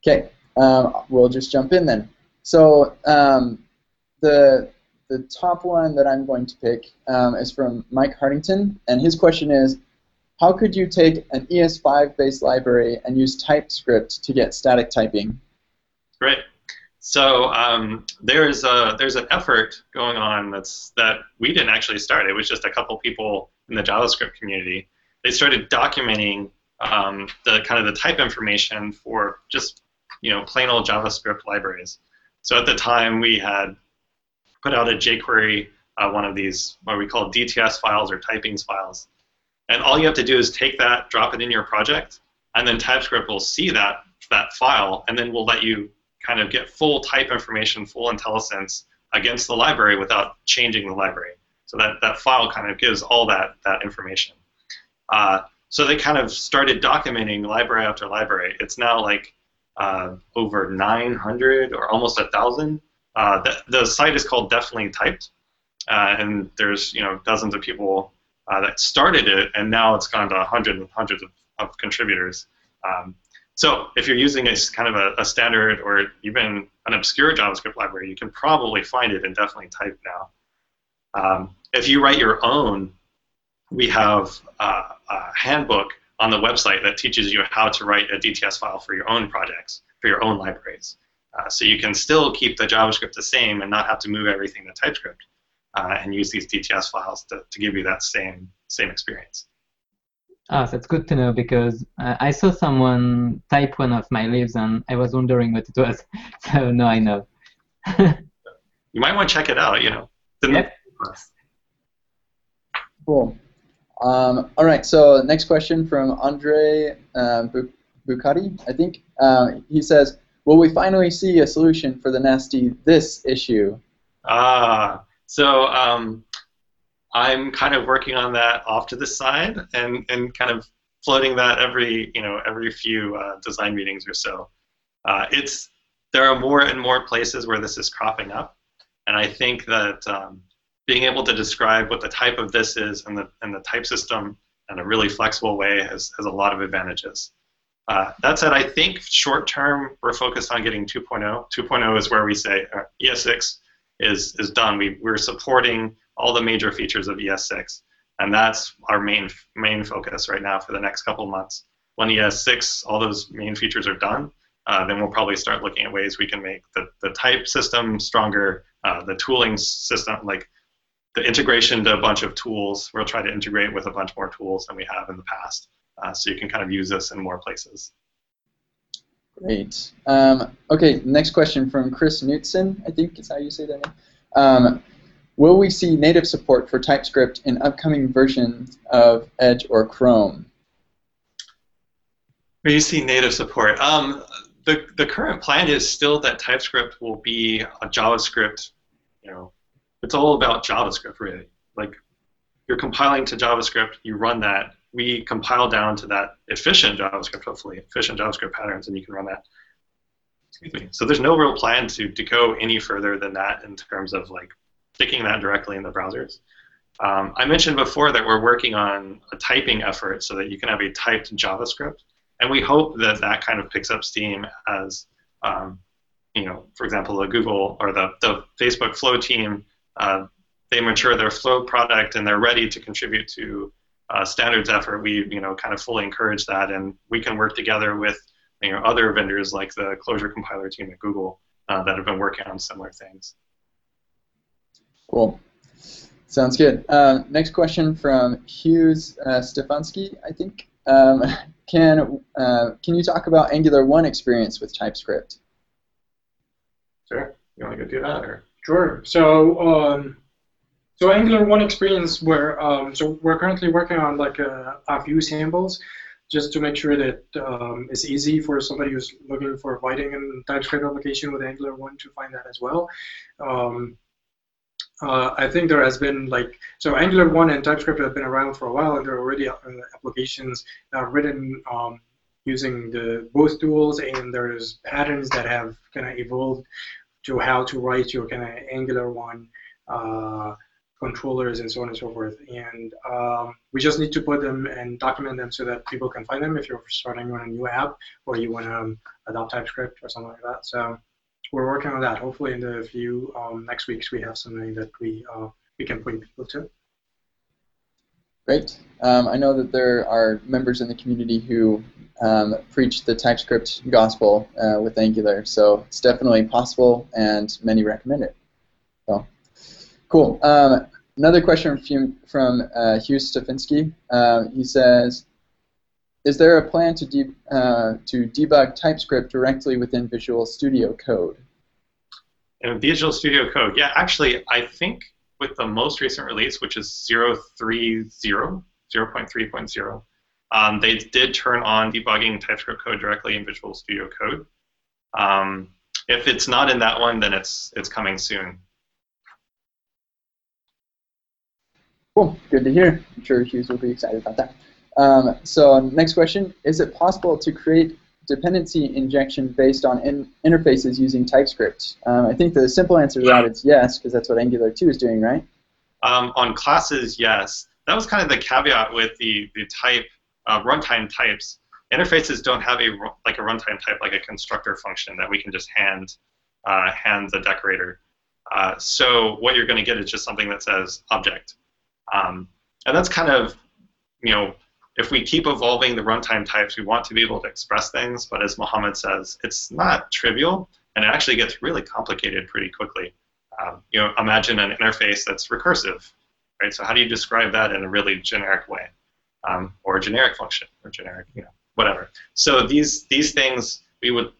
Okay, um, we'll just jump in then. So um, the the top one that I'm going to pick um, is from Mike Hartington, and his question is, how could you take an ES5 based library and use TypeScript to get static typing? Great. So um, there's a there's an effort going on that's that we didn't actually start. It was just a couple people in the JavaScript community. They started documenting um, the kind of the type information for just you know plain old JavaScript libraries. So at the time we had put out a jQuery, uh, one of these what we call DTS files or typings files, and all you have to do is take that, drop it in your project, and then TypeScript will see that that file, and then we'll let you kind of get full type information, full IntelliSense against the library without changing the library. So that, that file kind of gives all that, that information. Uh, so they kind of started documenting library after library. It's now like uh, over 900 or almost 1,000. Uh, the, the site is called Definitely Typed, uh, and there's you know dozens of people uh, that started it, and now it's gone to hundreds and hundreds of, of contributors. Um, so if you're using a kind of a, a standard or even an obscure JavaScript library, you can probably find it and Definitely Typed now. Um, if you write your own, we have uh, a handbook on the website that teaches you how to write a DTS file for your own projects, for your own libraries. Uh, so you can still keep the JavaScript the same and not have to move everything to TypeScript uh, and use these DTS files to, to give you that same same experience. Ah, that's good to know because uh, I saw someone type one of my leaves and I was wondering what it was. (laughs) So now I know. (laughs) You might want to check it out. You know. The- Yep. Cool. Um, all right, so next question from Andre uh, Bucati, I think. Uh, he says, will we finally see a solution for the nasty this issue? Ah, so um, I'm kind of working on that off to the side and, and kind of floating that every you know every few uh, design meetings or so. Uh, it's there are more and more places where this is cropping up, and I think that um, being able to describe what the type of this is and the and the type system in a really flexible way has, has a lot of advantages. Uh, that said, I think short term we're focused on getting 2.0. 2.0 is where we say uh, ES6 is is done. We we're supporting all the major features of ES6, and that's our main main focus right now for the next couple months. When ES6, all those main features are done, uh, then we'll probably start looking at ways we can make the, the type system stronger, uh, the tooling system, like the integration to a bunch of tools. We'll try to integrate with a bunch more tools than we have in the past. Uh, so you can kind of use this in more places. Great. Um, okay, next question from Chris Knutson, I think is how you say that name. Um, will we see native support for TypeScript in upcoming versions of Edge or Chrome? Will you see native support? Um, the, the current plan is still that TypeScript will be a JavaScript, you know, it's all about JavaScript really. Like you're compiling to JavaScript, you run that, we compile down to that efficient JavaScript, hopefully, efficient JavaScript patterns, and you can run that. Excuse me. So there's no real plan to, to go any further than that in terms of like sticking that directly in the browsers. Um, I mentioned before that we're working on a typing effort so that you can have a typed JavaScript, and we hope that that kind of picks up steam as, um, you know, for example, the Google or the, the Facebook Flow team, uh, they mature their Flow product and they're ready to contribute to uh, standards effort, we you know kind of fully encourage that, and we can work together with you know other vendors like the closure compiler team at Google uh, that have been working on similar things. Cool. Sounds good. Uh, next question from Hughes uh, Stefanski, I think. Um, (laughs) can uh, can you talk about Angular one experience with TypeScript? Sure. You want to go do that, or? Sure. So um, so Angular one experience where um, so we're currently working on like a, a view samples just to make sure that um, it's easy for somebody who's looking for writing a TypeScript application with Angular 1 to find that as well. Um, uh, I think there has been like, so Angular 1 and TypeScript have been around for a while and there are already uh, applications that are written um, using the both tools and there's patterns that have kind of evolved to how to write your kind of Angular 1 uh, controllers and so on and so forth. And um, we just need to put them and document them so that people can find them if you're starting on a new app or you want to um, adopt TypeScript or something like that. So we're working on that. Hopefully in the few um, next weeks we have something that we uh, we can point people to. Great. Um, I know that there are members in the community who um, preach the TypeScript gospel uh, with Angular, so it's definitely possible, and many recommend it. So Cool. Um, another question from, from uh, Hugh Stefanski. Uh, he says, is there a plan to, de uh, to debug TypeScript directly within Visual Studio Code? In Visual Studio Code, yeah, actually, I think with the most recent release, which is 0.30, 0.3.0, um, they did turn on debugging TypeScript code directly in Visual Studio Code. Um, if it's not in that one, then it's it's coming soon. Cool. Good to hear. I'm sure Hughes will be excited about that. Um, so next question, is it possible to create dependency injection based on in interfaces using TypeScript? Um, I think the simple answer to that is yes, because that's what Angular 2 is doing, right? Um, on classes, yes. That was kind of the caveat with the, the type uh, runtime types. Interfaces don't have a like a runtime type like a constructor function that we can just hand uh, hand the decorator. Uh, so what you're going to get is just something that says object. Um, and that's kind of, you know, if we keep evolving the runtime types, we want to be able to express things, but as Mohammed says, it's not trivial, and it actually gets really complicated pretty quickly. Um, you know, imagine an interface that's recursive, right? So how do you describe that in a really generic way, um, or a generic function, or generic, you know, whatever. So these these things we would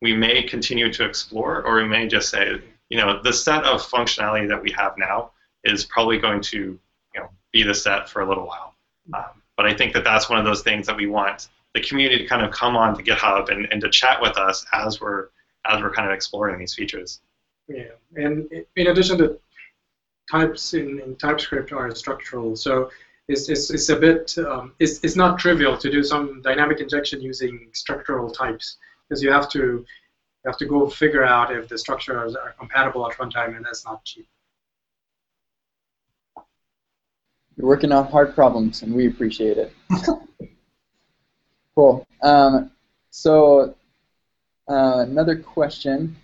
we may continue to explore, or we may just say, you know, the set of functionality that we have now is probably going to you know, be the set for a little while. Um, but I think that that's one of those things that we want the community to kind of come on to GitHub and, and to chat with us as we're as we're kind of exploring these features. Yeah, and in addition to types in, in TypeScript are structural, so it's, it's, it's a bit um, it's, it's not trivial to do some dynamic injection using structural types because you have to you have to go figure out if the structures are compatible at runtime, and that's not cheap. You're working on hard problems, and we appreciate it. (laughs) Cool. Um, so uh, another question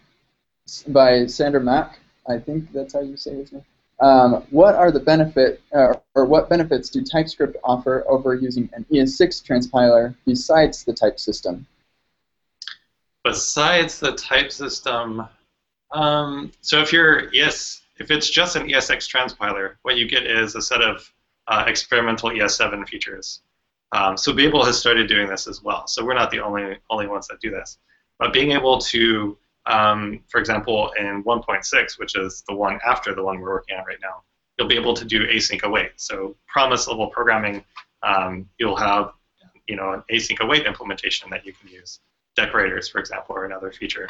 by Sander Mack. I think that's how you say his name. Um, what are the benefit, uh, or what benefits do TypeScript offer over using an ES6 transpiler besides the type system? Besides the type system, um, so if you're ES, if it's just an ES6 transpiler, what you get is a set of uh, experimental ES7 features. Um, so Babel has started doing this as well. So we're not the only only ones that do this. But being able to um, for example, in 1.6, which is the one after the one we're working on right now, you'll be able to do async await. So promise level programming, um, you'll have you know an async await implementation that you can use. Decorators, for example, are another feature.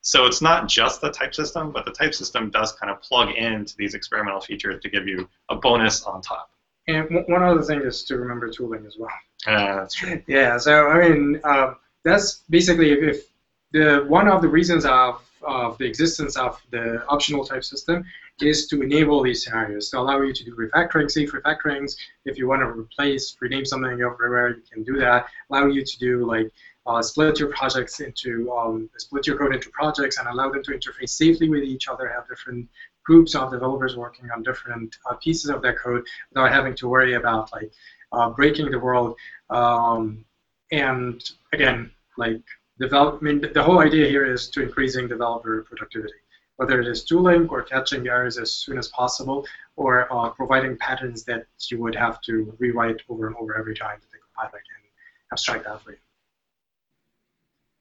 So it's not just the type system, but the type system does kind of plug into these experimental features to give you a bonus on top. And one other thing is to remember tooling as well. Uh, that's true. (laughs) Yeah, so I mean, uh, that's basically if the one of the reasons of, of the existence of the optional type system is to enable these scenarios, to allow you to do refactoring, safe refactorings. If you want to replace, rename something everywhere, you can do that. Allow you to do like uh, split your projects into, um, split your code into projects and allow them to interface safely with each other, have different groups of developers working on different uh, pieces of their code without having to worry about like uh, breaking the world. Um, and again, like develop, I mean, the whole idea here is to increasing developer productivity, whether it is tooling or catching errors as soon as possible, or uh, providing patterns that you would have to rewrite over and over every time that the compiler can abstract out for you.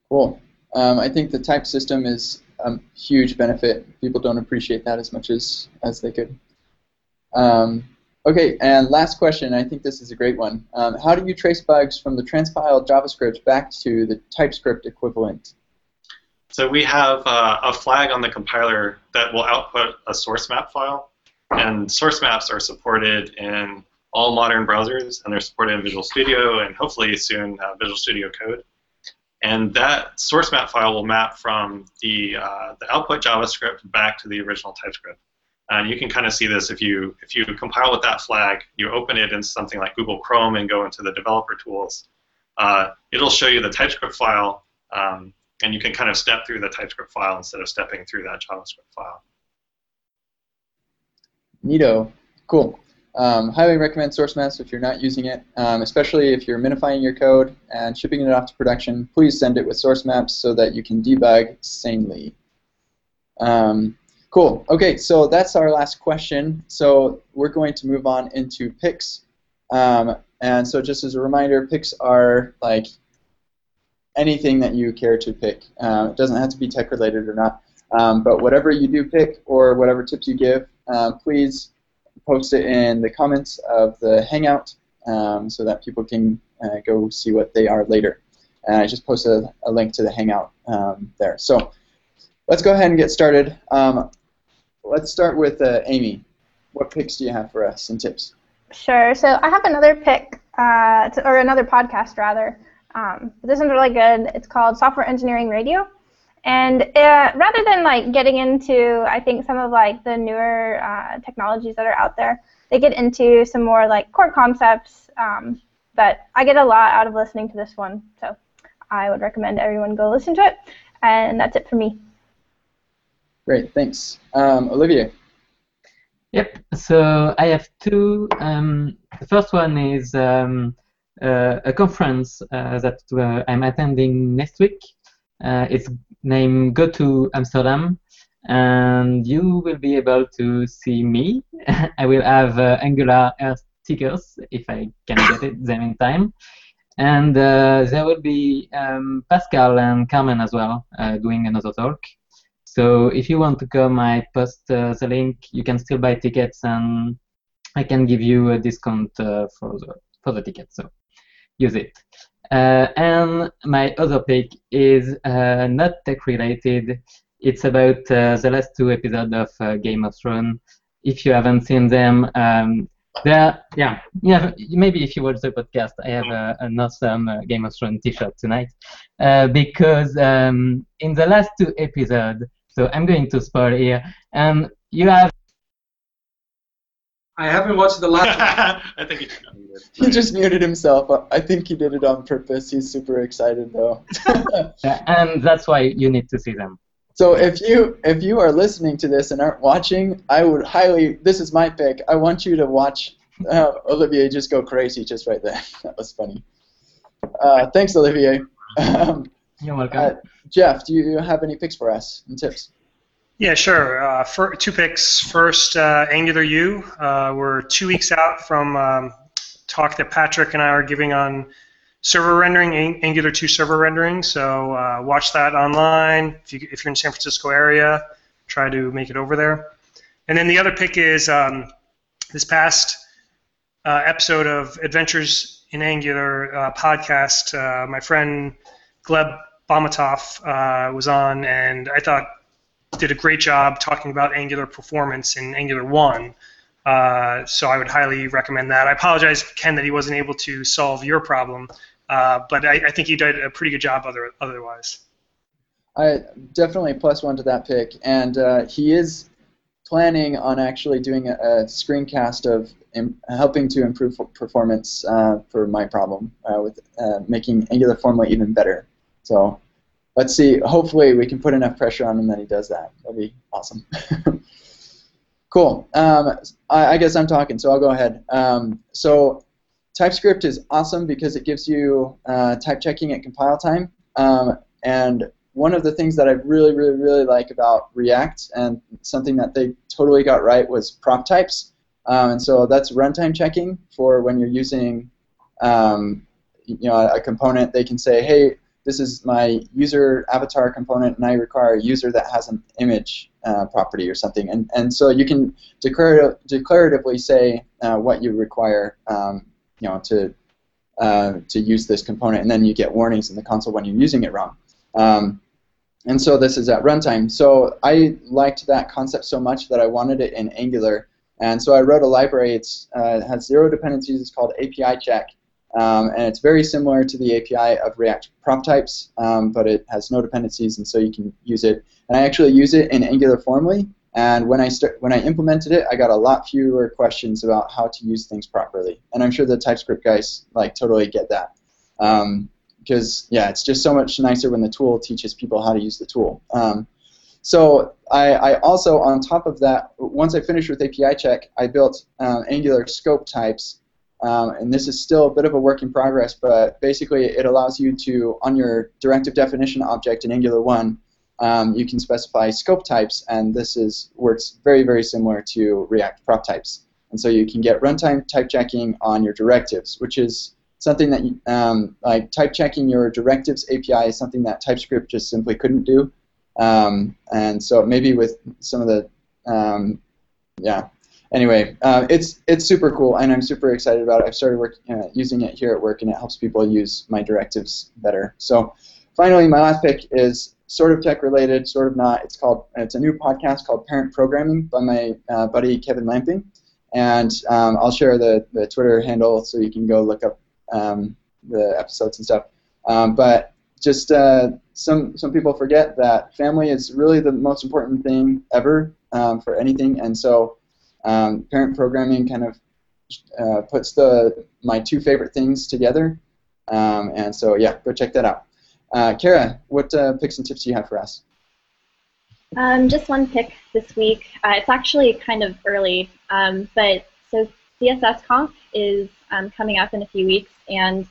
Cool. Um, I think the type system is a huge benefit. People don't appreciate that as much as, as they could. Um, Okay, and last question. I think this is a great one. Um, how do you trace bugs from the transpiled JavaScript back to the TypeScript equivalent? So we have uh, a flag on the compiler that will output a source map file, and source maps are supported in all modern browsers, and they're supported in Visual Studio, and hopefully soon uh, Visual Studio Code. And that source map file will map from the, uh, the output JavaScript back to the original TypeScript. And you can kind of see this if you if you compile with that flag, you open it in something like Google Chrome and go into the developer tools. Uh, it'll show you the TypeScript file, um, and you can kind of step through the TypeScript file instead of stepping through that JavaScript file. Neato. Cool. Um, highly recommend source maps if you're not using it, um, especially if you're minifying your code and shipping it off to production. Please send it with source maps so that you can debug sanely. Um, Cool. Okay, so that's our last question. So we're going to move on into picks. Um, and so just as a reminder, picks are like anything that you care to pick. Uh, it doesn't have to be tech related or not. Um, but whatever you do pick or whatever tips you give, uh, please post it in the comments of the Hangout um, so that people can uh, go see what they are later. And I just posted a, a link to the Hangout um, there. So let's go ahead and get started. Um, let's start with uh, Amy. What picks do you have for us and tips? Sure. So I have another pick, uh, to, or another podcast rather. Um, this one's really good. It's called Software Engineering Radio. And uh, rather than like getting into, I think some of like the newer uh, technologies that are out there, they get into some more like core concepts. Um, but I get a lot out of listening to this one, so I would recommend everyone go listen to it. And that's it for me. Great, thanks. Um, Olivier. Yep. So I have two. Um, the first one is um, uh, a conference uh, that uh, I'm attending next week. Uh, it's named GOTO Amsterdam, and you will be able to see me. (laughs) I will have uh, Angular stickers if I can get it (laughs) them in time. And uh, there will be um, Pascal and Carmen as well doing another talk. So if you want to come, I post uh, the link. You can still buy tickets, and I can give you a discount uh, for the for the ticket. So use it. Uh, and my other pick is uh, not tech related. It's about uh, the last two episodes of uh, Game of Thrones. If you haven't seen them, um, there, yeah, yeah. Maybe if you watch the podcast, I have a, an awesome Game of Thrones T-shirt tonight because um, in the last two episodes so I'm going to spoil here. and you have. I haven't watched the last one. (laughs) I think he just muted. He just muted himself. I think he did it on purpose. He's super excited though. Yeah, (laughs) and that's why you need to see them. so if you if you are listening to this and aren't watching, I would highly. This is my pick. I want you to watch uh, Olivier just go crazy just right there. (laughs) That was funny. Uh, thanks, Olivier. Um, You're welcome. uh, Jeff, do you have any picks for us and tips? Yeah, sure. Uh, for, two picks. First, uh, Angular U. Uh, we're two weeks out from um, talk that Patrick and I are giving on server rendering, Ang- Angular 2 server rendering. So uh, watch that online. If, you, if you're in San Francisco area, try to make it over there. And then the other pick is um, this past uh, episode of Adventures in Angular uh, podcast. Uh, my friend Gleb Bahmutov uh, was on, and I thought did a great job talking about Angular performance in Angular 1. Uh, so I would highly recommend that. I apologize, Kent, that he wasn't able to solve your problem, uh, but I, I think he did a pretty good job other, otherwise. I definitely plus one to that pick, and uh, he is planning on actually doing a, a screencast of im- helping to improve performance uh, for my problem uh, with uh, making Angular Formly even better. So let's see. Hopefully, we can put enough pressure on him that he does that. That'd be awesome. (laughs) cool. Um, I, I guess I'm talking, so I'll go ahead. Um, so TypeScript is awesome because it gives you uh, type checking at compile time, um, and one of the things that I really, really, really like about React and something that they totally got right was prop types. Um, and so that's runtime checking for when you're using um, you know, a component. They can say, hey, this is my user avatar component, and I require a user that has an image uh, property or something. And, and so you can declar- declaratively say uh, what you require um, you know, to, uh, to use this component, and then you get warnings in the console when you're using it wrong. Um, and so this is at runtime. So I liked that concept so much that I wanted it in Angular. And so I wrote a library. It's, uh, it has zero dependencies. It's called API check. Um, and it's very similar to the API of React prop types, um, but it has no dependencies, and so you can use it. And I actually use it in Angular Formly. And when I start, when I implemented it, I got a lot fewer questions about how to use things properly. And I'm sure the TypeScript guys like totally get that. Um, because yeah, it's just so much nicer when the tool teaches people how to use the tool. Um, so I, I, also, on top of that, once I finished with API check, I built um, Angular scope types, um, and this is still a bit of a work in progress, but basically it allows you to, on your directive definition object in Angular 1, um, you can specify scope types, and this is works very, very similar to React prop types. And so you can get runtime type checking on your directives, which is something that um, like type checking your directives API is something that TypeScript just simply couldn't do. Um, and so maybe with some of the um, yeah. Anyway, uh, it's it's super cool, and I'm super excited about it. I've started work, uh, using it here at work, and it helps people use my directives better. So, finally, my last pick is sort of tech related, sort of not. It's called it's a new podcast called Parent Programming by my uh, buddy Kevin Lamping, and um, I'll share the the Twitter handle so you can go look up um, the episodes and stuff. Um, but just uh, some some people forget that family is really the most important thing ever um, for anything, and so um, parent programming kind of uh, puts the my two favorite things together. Um, and so yeah, go check that out. Uh, Kara, what uh, picks and tips do you have for us? Um, just one pick this week. Uh, it's actually kind of early, um, but so CSS CSSConf is um, coming up in a few weeks, and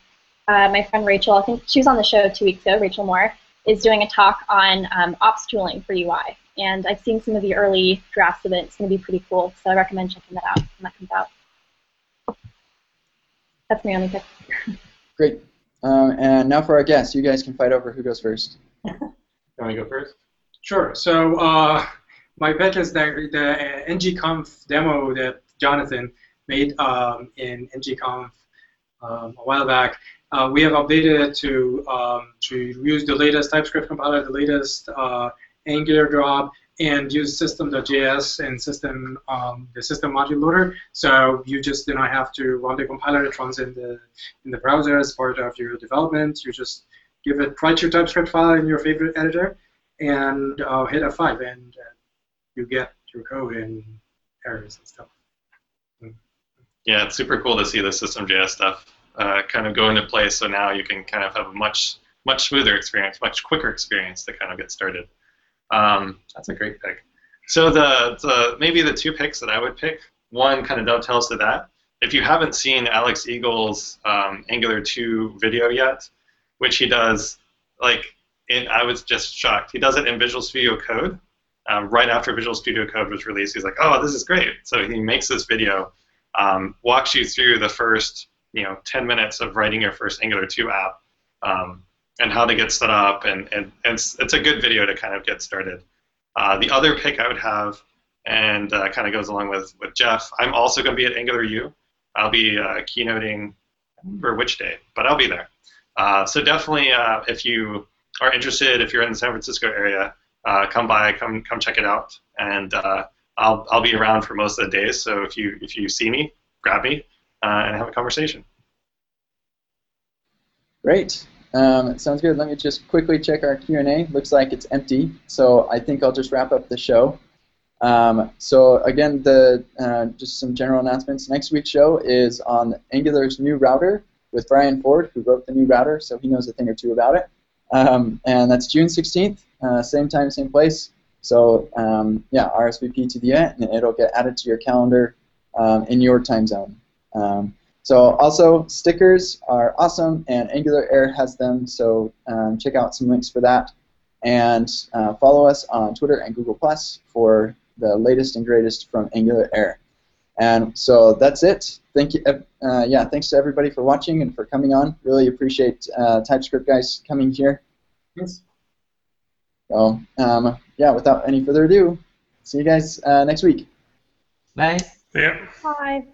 uh, my friend Rachel, I think she was on the show two weeks ago, Rachel Moore, is doing a talk on um, ops tooling for UI. And I've seen some of the early drafts of it. It's going to be pretty cool, so I recommend checking that out when that comes out. That's my only pick. (laughs) Great. Um, and now for our guests. You guys can fight over who goes first. (laughs) You want to go first? Sure. So uh, my pick is the, the ngconf demo that Jonathan made um, in ngconf um, a while back. Uh, we have updated it to um, to use the latest TypeScript compiler, the latest uh, Angular job, and use system.js and system um, the system module loader. So you just do not have to run the compiler. It runs in the in the browser as part of your development. You just give it write your TypeScript file in your favorite editor, and uh, hit F5, and uh, you get your code and errors and stuff. Yeah, it's super cool to see the System.js stuff uh, kind of go into place. So now you can kind of have a much much smoother experience, much quicker experience to kind of get started. Um, that's a great pick. So the, the maybe the two picks that I would pick, one kind of dovetails to that. If you haven't seen Alex Eagle's um, Angular 2 video yet, which he does, like, I was just shocked. He does it in Visual Studio Code. Um, right after Visual Studio Code was released, he's like, "Oh, this is great!" So he makes this video, um, walks you through the first, you know, 10 minutes of writing your first Angular 2 app, um, and how to get set up, and, and, and it's, it's, a good video to kind of get started. Uh, the other pick I would have, and uh, kind of goes along with, with Jeff, I'm also going to be at Angular U. I'll be uh, keynoting, I remember which day, but I'll be there. Uh, so definitely, uh, if you are interested, if you're in the San Francisco area, uh, come by, come come check it out, and I'll I'll be around for most of the days. So if you if you see me, grab me and have a conversation. Great. Um, sounds good. Let me just quickly check our Q&A. Looks like it's empty, so I think I'll just wrap up the show. Um, so again, the uh, just some general announcements. Next week's show is on Angular's new router with Brian Ford, who wrote the new router, so he knows a thing or two about it. Um, and that's June 16th, uh, same time, same place. So um, yeah, RSVP to the event, and it'll get added to your calendar um, in your time zone. So also stickers are awesome, and Angular Air has them. So um, check out some links for that, and uh, follow us on Twitter and Google Plus for the latest and greatest from Angular Air. And so that's it. Thank you. Uh, yeah, thanks to everybody for watching and for coming on. Really appreciate uh, TypeScript guys coming here. Yes. So um, yeah, without any further ado, see you guys uh, next week. Bye. Yeah. Bye.